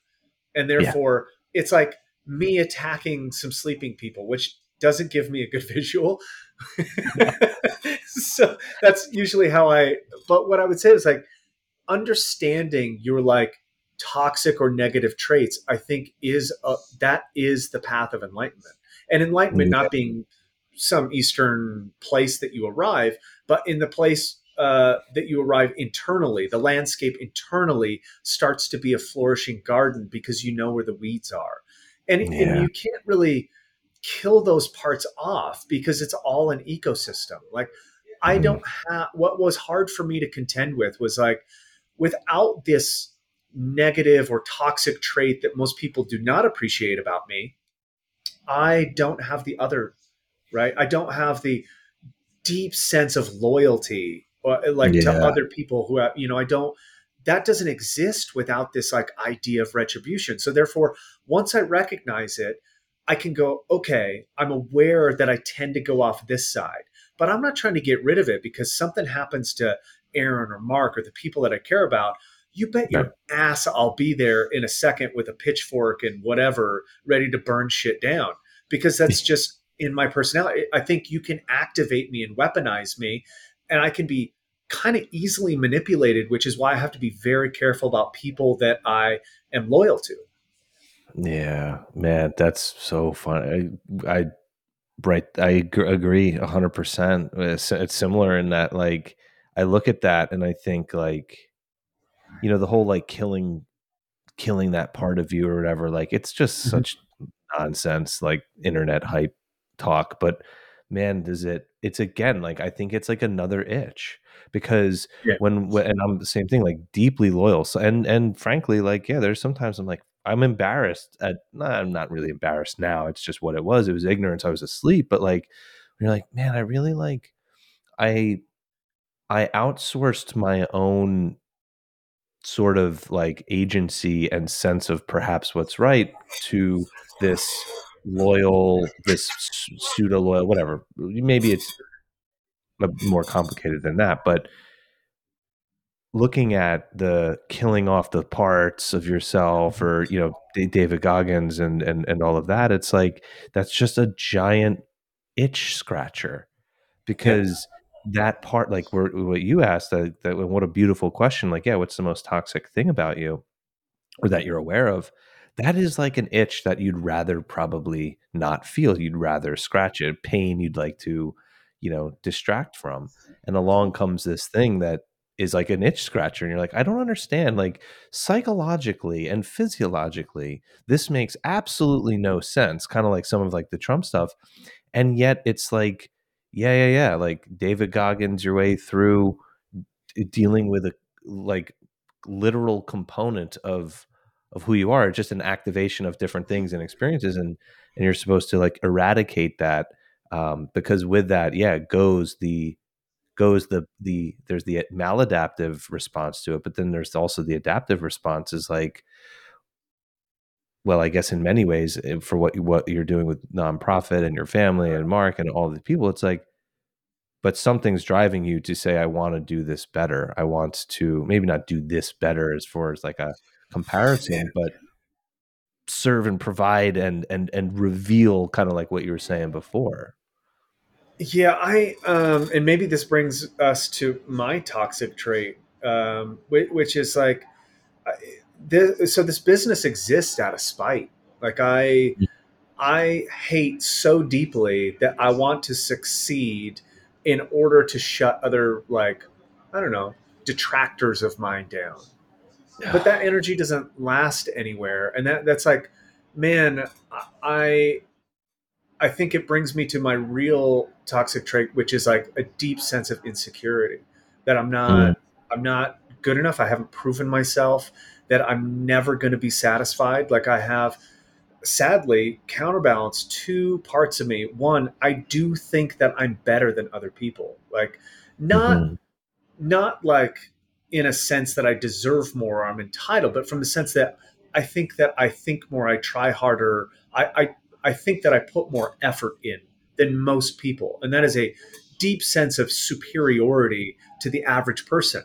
And therefore, yeah. it's like me attacking some sleeping people, which doesn't give me a good visual. so that's usually how I, but what I would say is like, understanding your like toxic or negative traits i think is a, that is the path of enlightenment. And enlightenment not being some eastern place that you arrive but in the place uh, that you arrive internally the landscape internally starts to be a flourishing garden because you know where the weeds are. And, yeah. and you can't really kill those parts off because it's all an ecosystem like i mm. don't have what was hard for me to contend with was like without this negative or toxic trait that most people do not appreciate about me, I don't have the other, right? I don't have the deep sense of loyalty or uh, like yeah. to other people who have, you know, I don't that doesn't exist without this like idea of retribution. So therefore, once I recognize it, I can go, okay, I'm aware that I tend to go off this side, but I'm not trying to get rid of it because something happens to Erin or Mark or the people that I care about, you bet your ass I'll be there in a second with a pitchfork and whatever, ready to burn shit down because that's just in my personality. I think you can activate me and weaponize me, and I can be kind of easily manipulated, which is why I have to be very careful about people that I am loyal to. Yeah, man, that's so fun. I, I right, I agree hundred percent. It's similar in that, like, I look at that and I think like, you know, the whole like killing, killing that part of you or whatever. Like it's just mm-hmm. such nonsense, like internet hype talk. But man, does it? It's again like I think it's like another itch because yeah. when, when and I'm the same thing, like deeply loyal. So and and frankly, like yeah, there's sometimes I'm like I'm embarrassed at. Nah, I'm not really embarrassed now. It's just what it was. It was ignorance. I was asleep. But like, you're like, man, I really like. I I outsourced my own sort of like agency and sense of perhaps what's right to this loyal, this pseudo loyal, whatever. Maybe it's more complicated than that, but looking at the killing off the parts of yourself or mm-hmm. you know david goggins and and and all of that it's like that's just a giant itch scratcher because that part, like where, what you asked, that, that what a beautiful question. Like, yeah, what's the most toxic thing about you, or that you're aware of? That is like an itch that you'd rather probably not feel. You'd rather scratch it. Pain you'd like to, you know, distract from. And along comes this thing that is like an itch scratcher and you're like i don't understand like psychologically and physiologically this makes absolutely no sense kind of like some of like the trump stuff and yet it's like yeah, yeah, yeah. Like David Goggins, your way through dealing with a like literal component of of who you are. It's just an activation of different things and experiences, and and you're supposed to like eradicate that um, because with that, yeah, goes the goes the the there's the maladaptive response to it, but then there's also the adaptive response is like well, I guess in many ways, eh, for what what you're doing with nonprophet and your family and Mark and all the people, it's like, but something's driving you to say, I want to do this better. I want to maybe not do this better as far as like a comparison, but serve and provide and and and reveal kind of like what you were saying before. Yeah, I um, and maybe this brings us to my toxic trait, um, which, which is like this, so this business exists out of spite. Like I, I hate so deeply that I want to succeed in order to shut other like I don't know detractors of mine down. But that energy doesn't last anywhere, and that that's like man, I I think it brings me to my real toxic trait, which is like a deep sense of insecurity that I'm not mm. I'm not good enough. I haven't proven myself that I'm never going to be satisfied. Like I have sadly counterbalance two parts of me. One, I do think that I'm better than other people. Like not mm-hmm. not like in a sense that I deserve more or I'm entitled, but from the sense that I think that I think more, I try harder. I, I I think that I put more effort in than most people. And that is a deep sense of superiority to the average person.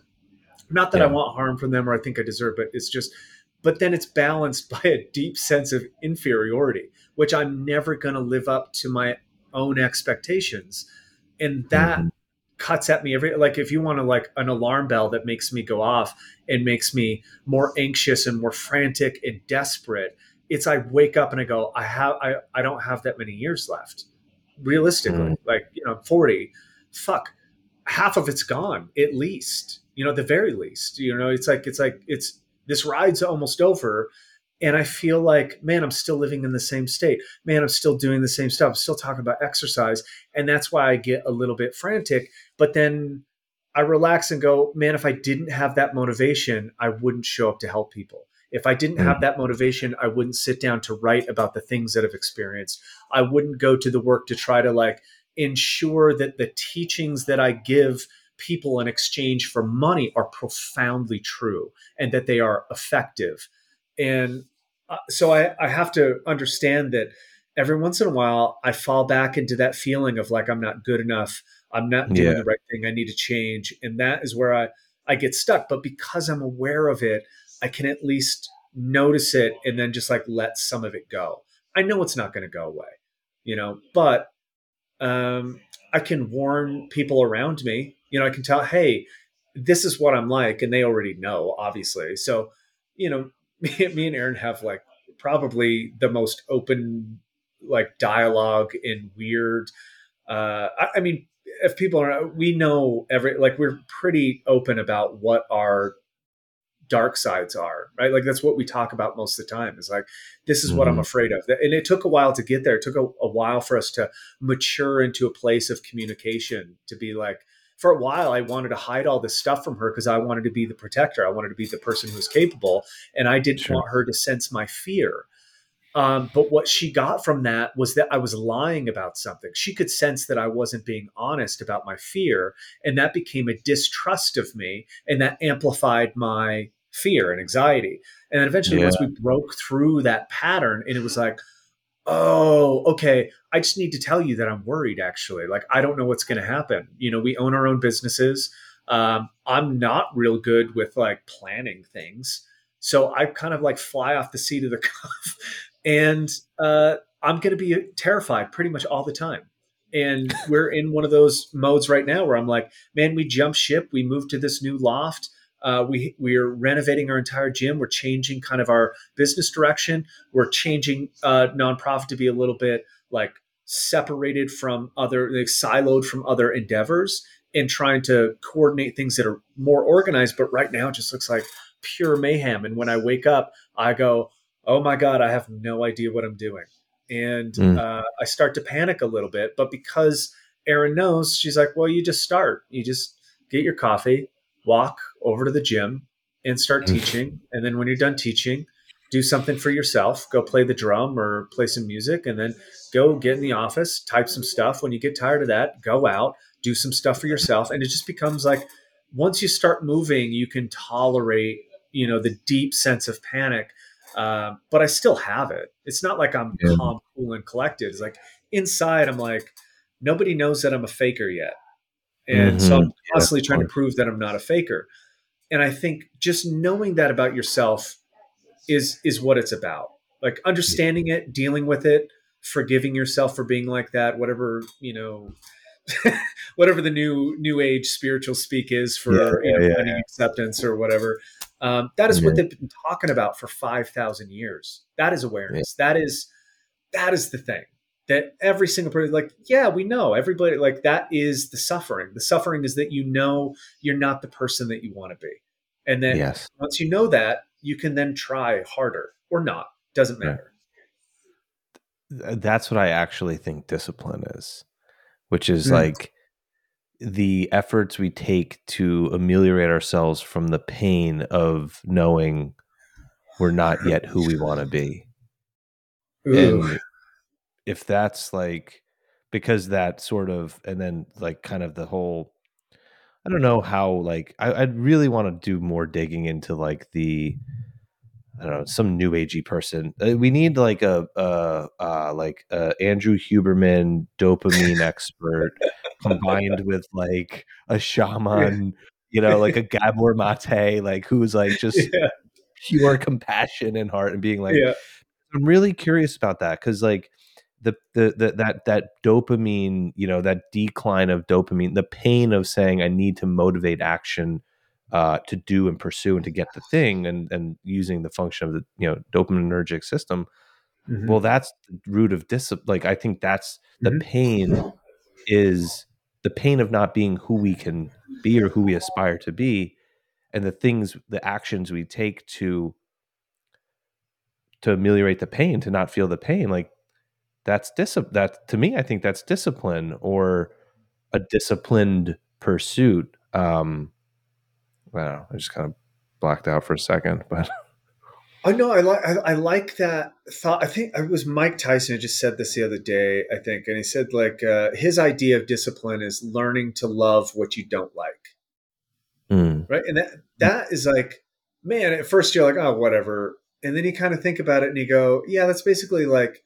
Not that yeah. I want harm from them or I think I deserve, but it's just, but then it's balanced by a deep sense of inferiority, which I'm never going to live up to my own expectations. And that mm-hmm. cuts at me every, like, if you want to, like, an alarm bell that makes me go off and makes me more anxious and more frantic and desperate, it's I wake up and I go, I have, I, I don't have that many years left. Realistically, mm. like, you know, 40, fuck, half of it's gone at least you know, the very least. You know, it's like it's like it's this ride's almost over. And I feel like, man, I'm still living in the same state. Man, I'm still doing the same stuff. I'm still talking about exercise. And that's why I get a little bit frantic. But then I relax and go, man, if I didn't have that motivation, I wouldn't show up to help people. If I didn't have mm. that motivation, I wouldn't sit down to write about the things that I've experienced. I wouldn't go to the work to try to like ensure that the teachings that I give people in exchange for money are profoundly true and that they are effective. And uh, so I, I have to understand that every once in a while I fall back into that feeling of like I'm not good enough. I'm not doing yeah. the right thing. I need to change. And that is where I, I get stuck. But because I'm aware of it, I can at least notice it and then just like let some of it go. I know it's not going to go away, you know, but um, I can warn people around me you know, I can tell, hey, this is what I'm like, and they already know, obviously. So, you know, me, me and Erin have like probably the most open like dialogue in weird. Uh, I, I mean, if people are, we know every like we're pretty open about what our dark sides are, right? Like that's what we talk about most of the time. Is like this is mm-hmm. what I'm mm-hmm. afraid of, and it took a while to get there. It took a, a while for us to mature into a place of communication to be like, for a while, I wanted to hide all this stuff from her because I wanted to be the protector. I wanted to be the person who's capable, and I didn't sure. want her to sense my fear. Um, but what she got from that was that I was lying about something. She could sense that I wasn't being honest about my fear, and that became a distrust of me, and that amplified my fear and anxiety. And then eventually, yeah. once we broke through that pattern, and it was like, oh, okay, I just need to tell you that I'm worried actually. Like, I don't know what's going to happen. You know, we own our own businesses. Um, I'm not real good with like planning things. So I kind of like fly off the seat of the cuff and uh, I'm going to be terrified pretty much all the time. And we're in one of those modes right now where I'm like, man, we jump ship. We move to this new loft. Uh, we we're renovating our entire gym. We're changing kind of our business direction. We're changing uh, nonprophet to be a little bit like separated from other, like siloed from other endeavors, and trying to coordinate things that are more organized. But right now, it just looks like pure mayhem. And when I wake up, I go, "Oh my god, I have no idea what I'm doing," and mm. uh, I start to panic a little bit. But because Erin knows, she's like, "Well, you just start. You just get your coffee." Walk over to the gym and start mm. teaching. And then when you're done teaching, do something for yourself. Go play the drum or play some music, and then go get in the office, type some stuff. When you get tired of that, go out, do some stuff for yourself, and it just becomes like once you start moving, you can tolerate you know the deep sense of panic. Uh, but I still have it. It's not like I'm yeah. calm, cool, and collected. It's like inside, I'm like nobody knows that I'm a faker yet. And mm-hmm. so I'm constantly yeah, trying to prove that I'm not a faker. And I think just knowing that about yourself is is what it's about. Like understanding it, dealing with it, forgiving yourself for being like that, whatever, you know, whatever the new new age spiritual speak is for yeah, you know, yeah, acceptance or whatever. Um, that is what they've been talking about for five thousand years. That is awareness. That is that is the thing that every single person like yeah we know everybody like that is the suffering the suffering is that you know you're not the person that you want to be and then yes. once you know that you can then try harder or not doesn't matter that's what I actually think discipline is, which is mm. like the efforts we take to ameliorate ourselves from the pain of knowing we're not yet who we want to be. Ooh. And if that's like because that sort of and then like kind of the whole I don't know how like I, would really want to do more digging into like the I don't know some new agey person. Uh, we need like a uh uh like uh Andrew Huberman dopamine expert combined with like a shaman, you know, like a Gabor Mate, like who's like just yeah. pure compassion and heart and being like yeah. I'm really curious about that because like the, the the that that dopamine, you know, that decline of dopamine, the pain of saying I need to motivate action uh, to do and pursue and to get the thing, and and using the function of the you know dopaminergic system. Mm-hmm. Well, that's the root of discipline. Like I think that's the mm-hmm. pain is the pain of not being who we can be or who we aspire to be, and the things, the actions we take to to ameliorate the pain, to not feel the pain. Like that's discipline. That to me, I think that's discipline or a disciplined pursuit. Um, I don't know. I just kind of blacked out for a second, but. Oh no, I like I, I, like that thought. I think it was Mike Tyson who just said this the other day. I think, and he said like uh, his idea of discipline is learning to love what you don't like, mm. right? And that that is like, man. At first, you're like, oh, whatever, and then you kind of think about it and you go, yeah, that's basically like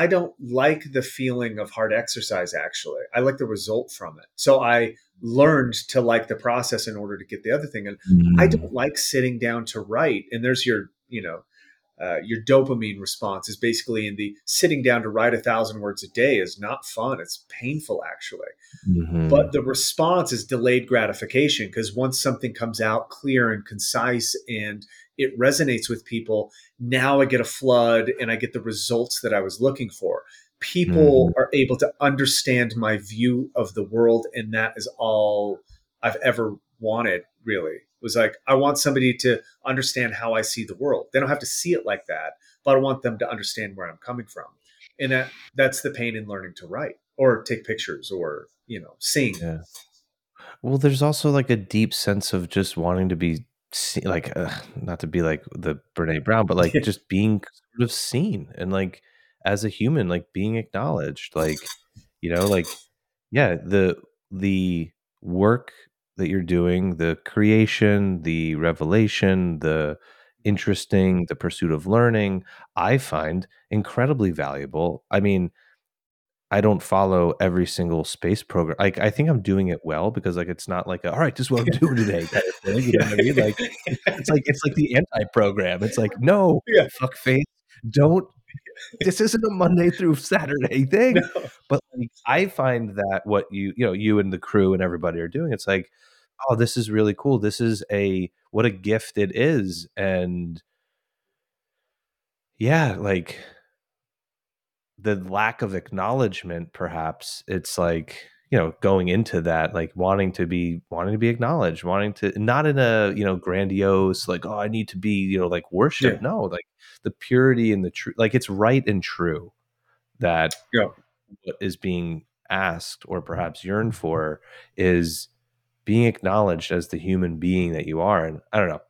I don't like the feeling of hard exercise, actually. I like the result from it. So I learned to like the process in order to get the other thing. And mm. I don't like sitting down to write. And there's your, you know, uh, your dopamine response is basically in the sitting down to write a thousand words a day is not fun. It's painful, actually. Mm-hmm. But the response is delayed gratification because once something comes out clear and concise and it resonates with people, now I get a flood and I get the results that I was looking for. People mm-hmm. are able to understand my view of the world, and that is all I've ever wanted, really was like, I want somebody to understand how I see the world. They don't have to see it like that, but I want them to understand where I'm coming from. And that that's the pain in learning to write or take pictures or, you know, sing. Yeah. Well, there's also like a deep sense of just wanting to be see, like, uh, not to be like the Brene Brown, but like just being sort of seen and like as a human, like being acknowledged, like, you know, like, yeah, the, the work that you're doing, the creation, the revelation, the interesting, the pursuit of learning, I find incredibly valuable. I mean, I don't follow every single space program. Like I think I'm doing it well because like it's not like a, all right, this is what I'm doing today kind of thing. You know what I mean? Like it's like it's like the anti-program. It's like no, yeah. fuck faith, don't. This isn't a Monday through Saturday thing. No. But like I find that what you you know you and the crew and everybody are doing, it's like oh, this is really cool. This is a what a gift it is. And yeah, like the lack of acknowledgement, perhaps it's like, you know, going into that, like wanting to be wanting to be acknowledged, wanting to not in a, you know, grandiose, like, oh, I need to be, you know, like worship. Yeah. No, like the purity and the truth, like it's right and true that yeah. what is being asked or perhaps yearned mm-hmm. for is being acknowledged as the human being that you are. And I don't know, I'm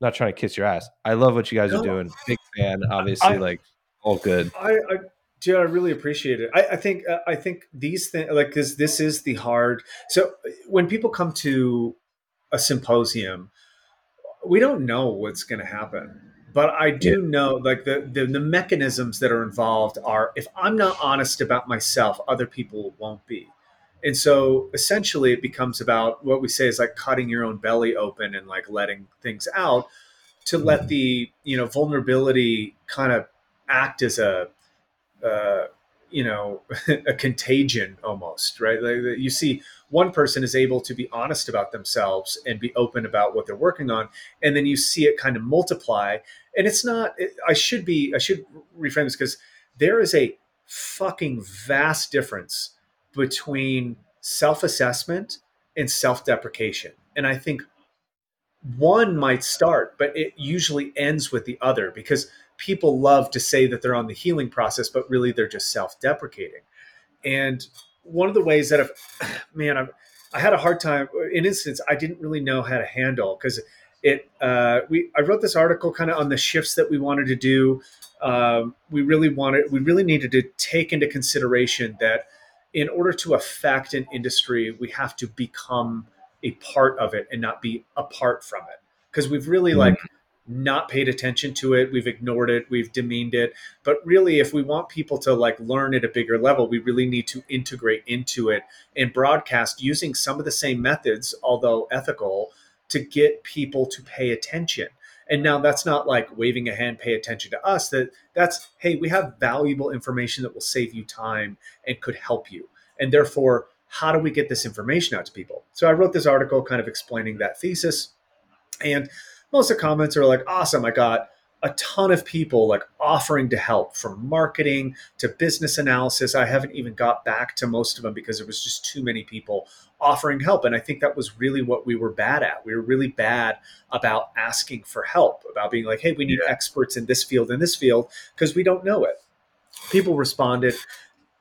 not trying to kiss your ass. I love what you guys no. are doing. Big fan, obviously. I, like all good. I, I Dude, I really appreciate it. I, I think uh, I think these things like because this is the hard. So when people come to a symposium, we don't know what's going to happen, but I do yeah. know like the, the the mechanisms that are involved are if I'm not honest about myself, other people won't be. And so essentially it becomes about what we say is like cutting your own belly open and like letting things out to let mm-hmm. the, you know, vulnerability kind of act as a, uh, you know, a contagion almost, right? Like you see one person is able to be honest about themselves and be open about what they're working on. And then you see it kind of multiply. And it's not, I should be, I should reframe this because there is a fucking vast difference between self assessment and self deprecation. And I think one might start, but it usually ends with the other because people love to say that they're on the healing process, but really they're just self deprecating. And one of the ways that I've, man, I've, I had a hard time. In instance, I didn't really know how to handle because it. Uh, we I wrote this article kind of on the shifts that we wanted to do. Um, we really wanted. We really needed to take into consideration that in order to affect an industry, we have to become a part of it and not be apart from it. Because we've really mm-hmm. like not paid attention to it. We've ignored it. We've demeaned it. But really if we want people to like learn at a bigger level we really need to integrate into it and broadcast using some of the same methods although ethical to get people to pay attention. And now that's not like waving a hand pay attention to us. That that's hey we have valuable information that will save you time and could help you. And therefore how do we get this information out to people? So i wrote this article kind of explaining that thesis. And most of the comments are like, awesome. I got a ton of people like offering to help from marketing to business analysis. I haven't even got back to most of them because there was just too many people offering help. And I think that was really what we were bad at. We were really bad about asking for help, about being like, hey, we need yeah. experts in this field, in this field, because we don't know it. People responded,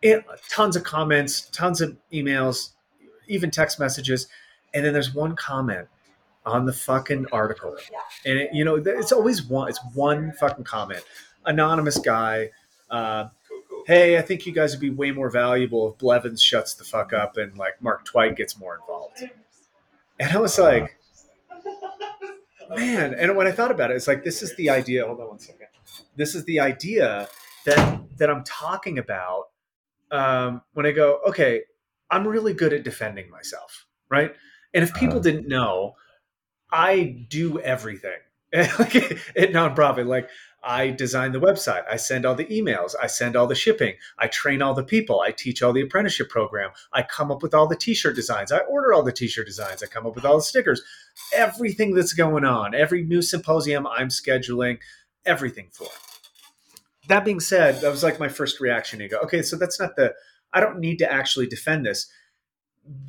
and tons of comments, tons of emails, even text messages. And then there's one comment on the fucking article. And it, you know, it's always one. It's one fucking comment. Anonymous guy. Uh, hey, I think you guys would be way more valuable if Blevins shuts the fuck up and like Mark Twight gets more involved. And I was like, man. And when I thought about it, it's like this is the idea. Hold on one second. This is the idea that that I'm talking about um, when I go, okay, I'm really good at defending myself, right? And if people uh, didn't know, I do everything at nonprophet. Like I design the website, I send all the emails, I send all the shipping, I train all the people, I teach all the apprenticeship program, I come up with all the t-shirt designs, I order all the t-shirt designs, I come up with all the stickers, everything that's going on, every new symposium I'm scheduling, everything for. That being said, that was like my first reaction. You go, okay, so that's not the. I don't need to actually defend this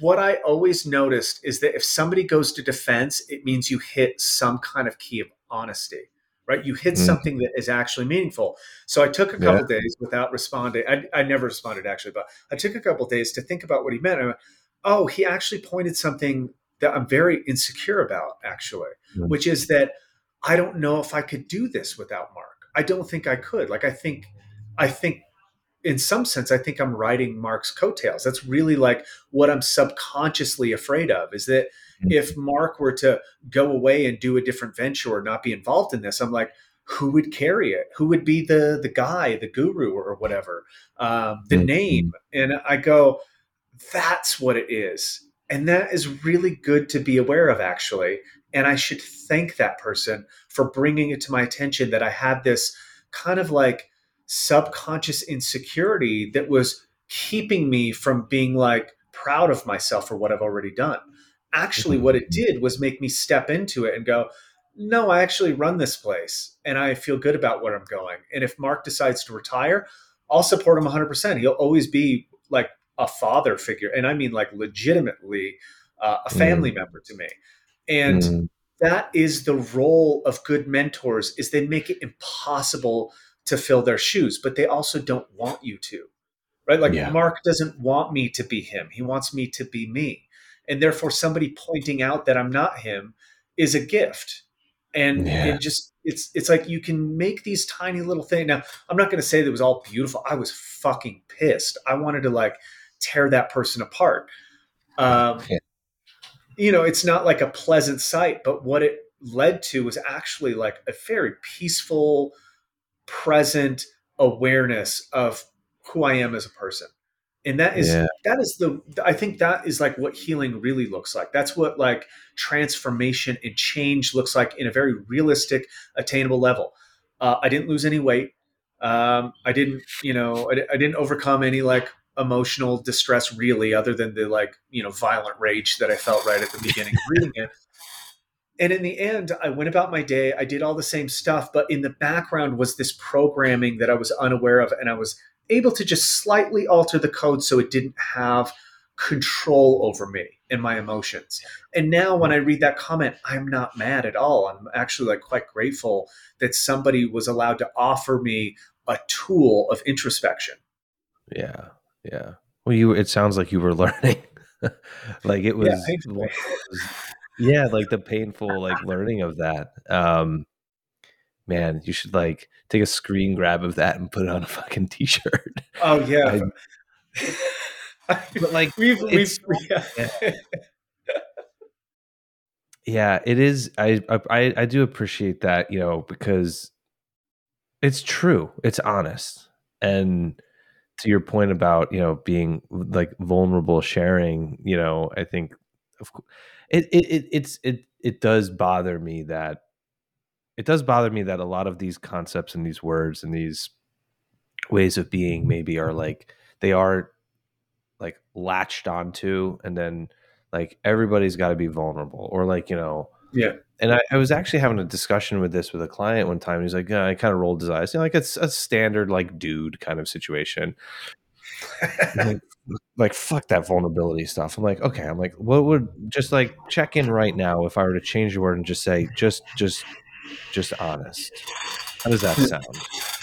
what I always noticed is that if somebody goes to defense, it means you hit some kind of key of honesty, right? You hit mm. something that is actually meaningful. So I took a couple yeah. days without responding. I, I, never responded actually, but I took a couple days to think about what he meant. Went, oh, he actually pointed something that I'm very insecure about, actually, mm. which is that I don't know if I could do this without Mark. I don't think I could. Like I think, I think in some sense, I think I'm riding Mark's coattails. That's really like what I'm subconsciously afraid of is that mm-hmm. if Mark were to go away and do a different venture or not be involved in this, I'm like, who would carry it? Who would be the the guy, the guru, or whatever, um, the mm-hmm. name? And I go, that's what it is, and that is really good to be aware of, actually. And I should thank that person for bringing it to my attention that I had this kind of like subconscious insecurity that was keeping me from being like proud of myself for what I've already done. Actually, what it mm-hmm. did was make me step into it and go, no, I actually run this place and I feel good about where I'm going. And if Mark decides to retire, I'll support him 100%. He'll always be like a father figure. And I mean, like, legitimately uh, a family mm. member to me. And mm. that is the role of good mentors is they make it impossible to fill their shoes, but they also don't want you to. Right? Like yeah. Mark doesn't want me to be him. He wants me to be me. And therefore somebody pointing out that I'm not him is a gift. And yeah. it just it's it's like you can make these tiny little things. Now, I'm not going to say that it was all beautiful. I was fucking pissed. I wanted to like tear that person apart. Um, yeah. You know, it's not like a pleasant sight, but what it led to was actually like a very peaceful, present awareness of who I am as a person. And that is yeah. that is the I think that is like what healing really looks like. That's what like transformation and change looks like in a very realistic, attainable level. Uh, I didn't lose any weight. Um, I didn't, you know, I, I didn't overcome any like emotional distress really, other than the like you know violent rage that I felt right at the beginning of reading it and in the end i went about my day i did all the same stuff but in the background was this programming that i was unaware of and i was able to just slightly alter the code so it didn't have control over me and my emotions. And now when I read that comment, I'm not mad at all. I'm actually like quite grateful that somebody was allowed to offer me a tool of introspection. Yeah. Yeah. Well, you it sounds like you were learning. like it was yeah, yeah, like the painful like learning of that. Um man, you should like take a screen grab of that and put it on a fucking t-shirt. Oh yeah. I, but like we've, we've yeah. yeah. it is. I, I I do appreciate that, you know, because it's true. It's honest. And to your point about, you know, being like vulnerable sharing, you know, I think of course it, it, it it's it it does bother me that it does bother me that a lot of these concepts and these words and these ways of being maybe are like they are like latched onto and then like everybody's got to be vulnerable or like you know yeah. and I, I, was actually having a discussion with this with a client one time he's like yeah, i kind of rolled his eyes you know, like it's a standard like dude kind of situation. Like, like fuck that vulnerability stuff i'm like okay i'm like what would just like check in right now if i were to change the word and just say just just just honest. How does that hmm. sound?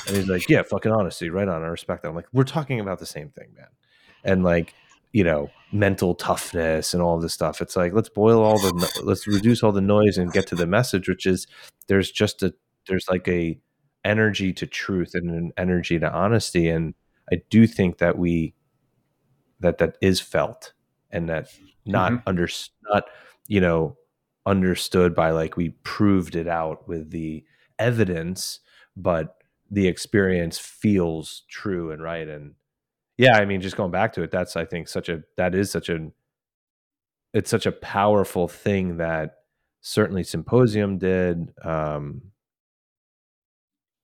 And he's like, yeah, fucking honesty, right on. I respect that. I'm like, we're talking about the same thing, man. And like, you know, mental toughness and all this stuff. It's like let's boil all the, let's reduce all the noise and get to the message, which is there's just a, there's like a energy to truth and an energy to honesty. And I do think that we, that that is felt and that not mm-hmm. under, not, you know, understood by like we proved it out with the evidence, but the experience feels true and right. And yeah, I mean, just going back to it, that's I think such a that is such a it's such a powerful thing that certainly symposium did. Um,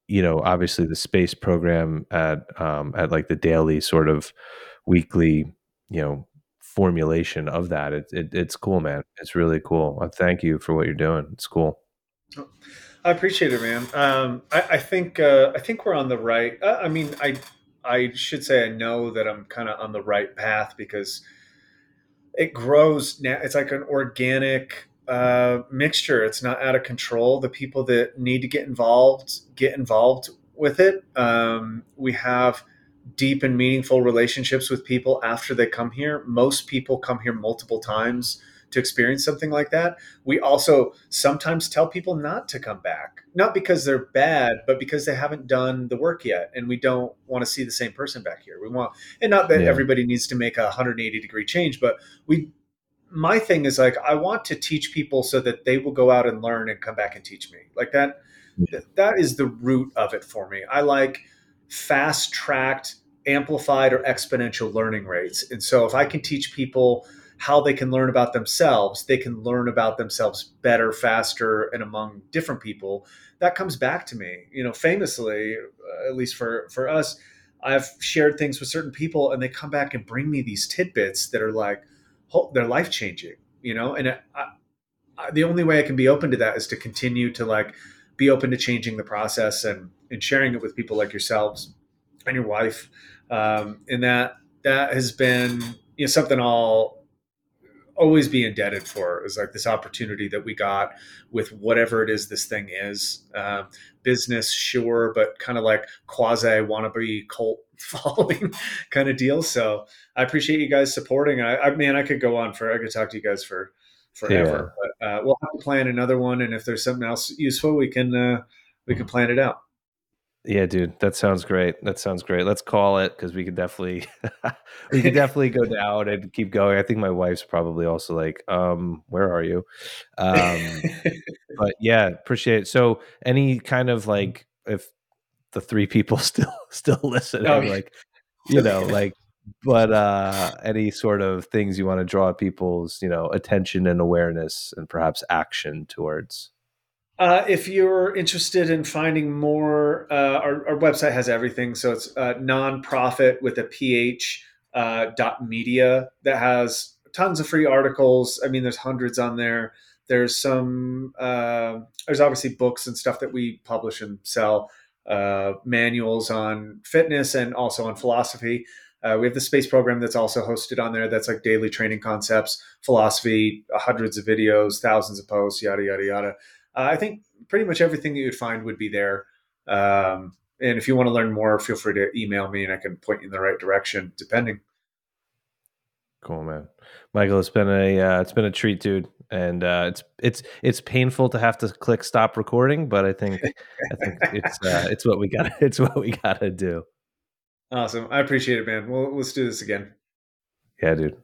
you know, obviously the space program at um, at like the daily sort of weekly, you know, formulation of that. It, it, it's cool, man. It's really cool. I thank you for what you're doing. It's cool. I appreciate it, man. Um, I, I, think uh, I think we're on the right. Uh, I mean, I I should say I know that I'm kind of on the right path because it grows now. It's like an organic uh, mixture. It's not out of control. The people that need to get involved get involved with it. Um, we have deep and meaningful relationships with people after they come here. Most people come here multiple times to experience something like that. We also sometimes tell people not to come back, not because they're bad, but because they haven't done the work yet. And we don't want to see the same person back here. We want, and not that yeah. everybody needs to make a 180 degree change, but we, my thing is like, I want to teach people so that they will go out and learn and come back and teach me like that. Yeah. That is the root of it for me. I like, fast tracked, amplified, or exponential learning rates. And so if I can teach people how they can learn about themselves, they can learn about themselves better, faster, and among different people. That comes back to me. You know, famously, uh, at least for for us, I've shared things with certain people, and they come back and bring me these tidbits that are like, they're life changing. You know, and I, I, the only way I can be open to that is to continue to like be open to changing the process and and sharing it with people like yourselves and your wife. Um, and that that has been you know something I'll always be indebted for is like this opportunity that we got with whatever it is this thing is um, business sure but kind of like quasi wannabe cult following kind of deal so i appreciate you guys supporting i, I mean i could go on for i could talk to you guys for forever. Yeah. But uh, we'll have to plan another one, and if there's something else useful, we can uh, we can plan it out. Yeah, dude, that sounds great. That sounds great. Let's call it because we could definitely we could definitely go down and keep going. I think my wife's probably also like, um, where are you? Um, but yeah, appreciate it. So, any kind of like if the three people still still listening, oh, like you know, like but uh, any sort of things you want to draw people's you know attention and awareness and perhaps action towards uh, if you're interested in finding more uh, our, our, website has everything so it's uh, nonprophet with a ph uh, dot media that has tons of free articles i mean there's hundreds on there there's some uh, there's obviously books and stuff that we publish and sell manuals on fitness and also on philosophy we have the space program that's also hosted on there. That's like daily training concepts, philosophy, hundreds of videos, thousands of posts, yada yada yada. Uh, I think pretty much everything that you'd find would be there. Um, and if you want to learn more, feel free to email me, and I can point you in the right direction, depending. Cool, man. Michael, it's been a uh, it's been a treat, dude, and uh, it's it's it's painful to have to click stop recording, but I think I think it's uh, it's what we got it's what we got to do. Awesome, I appreciate it, man. Well, let's do this again. Yeah, dude.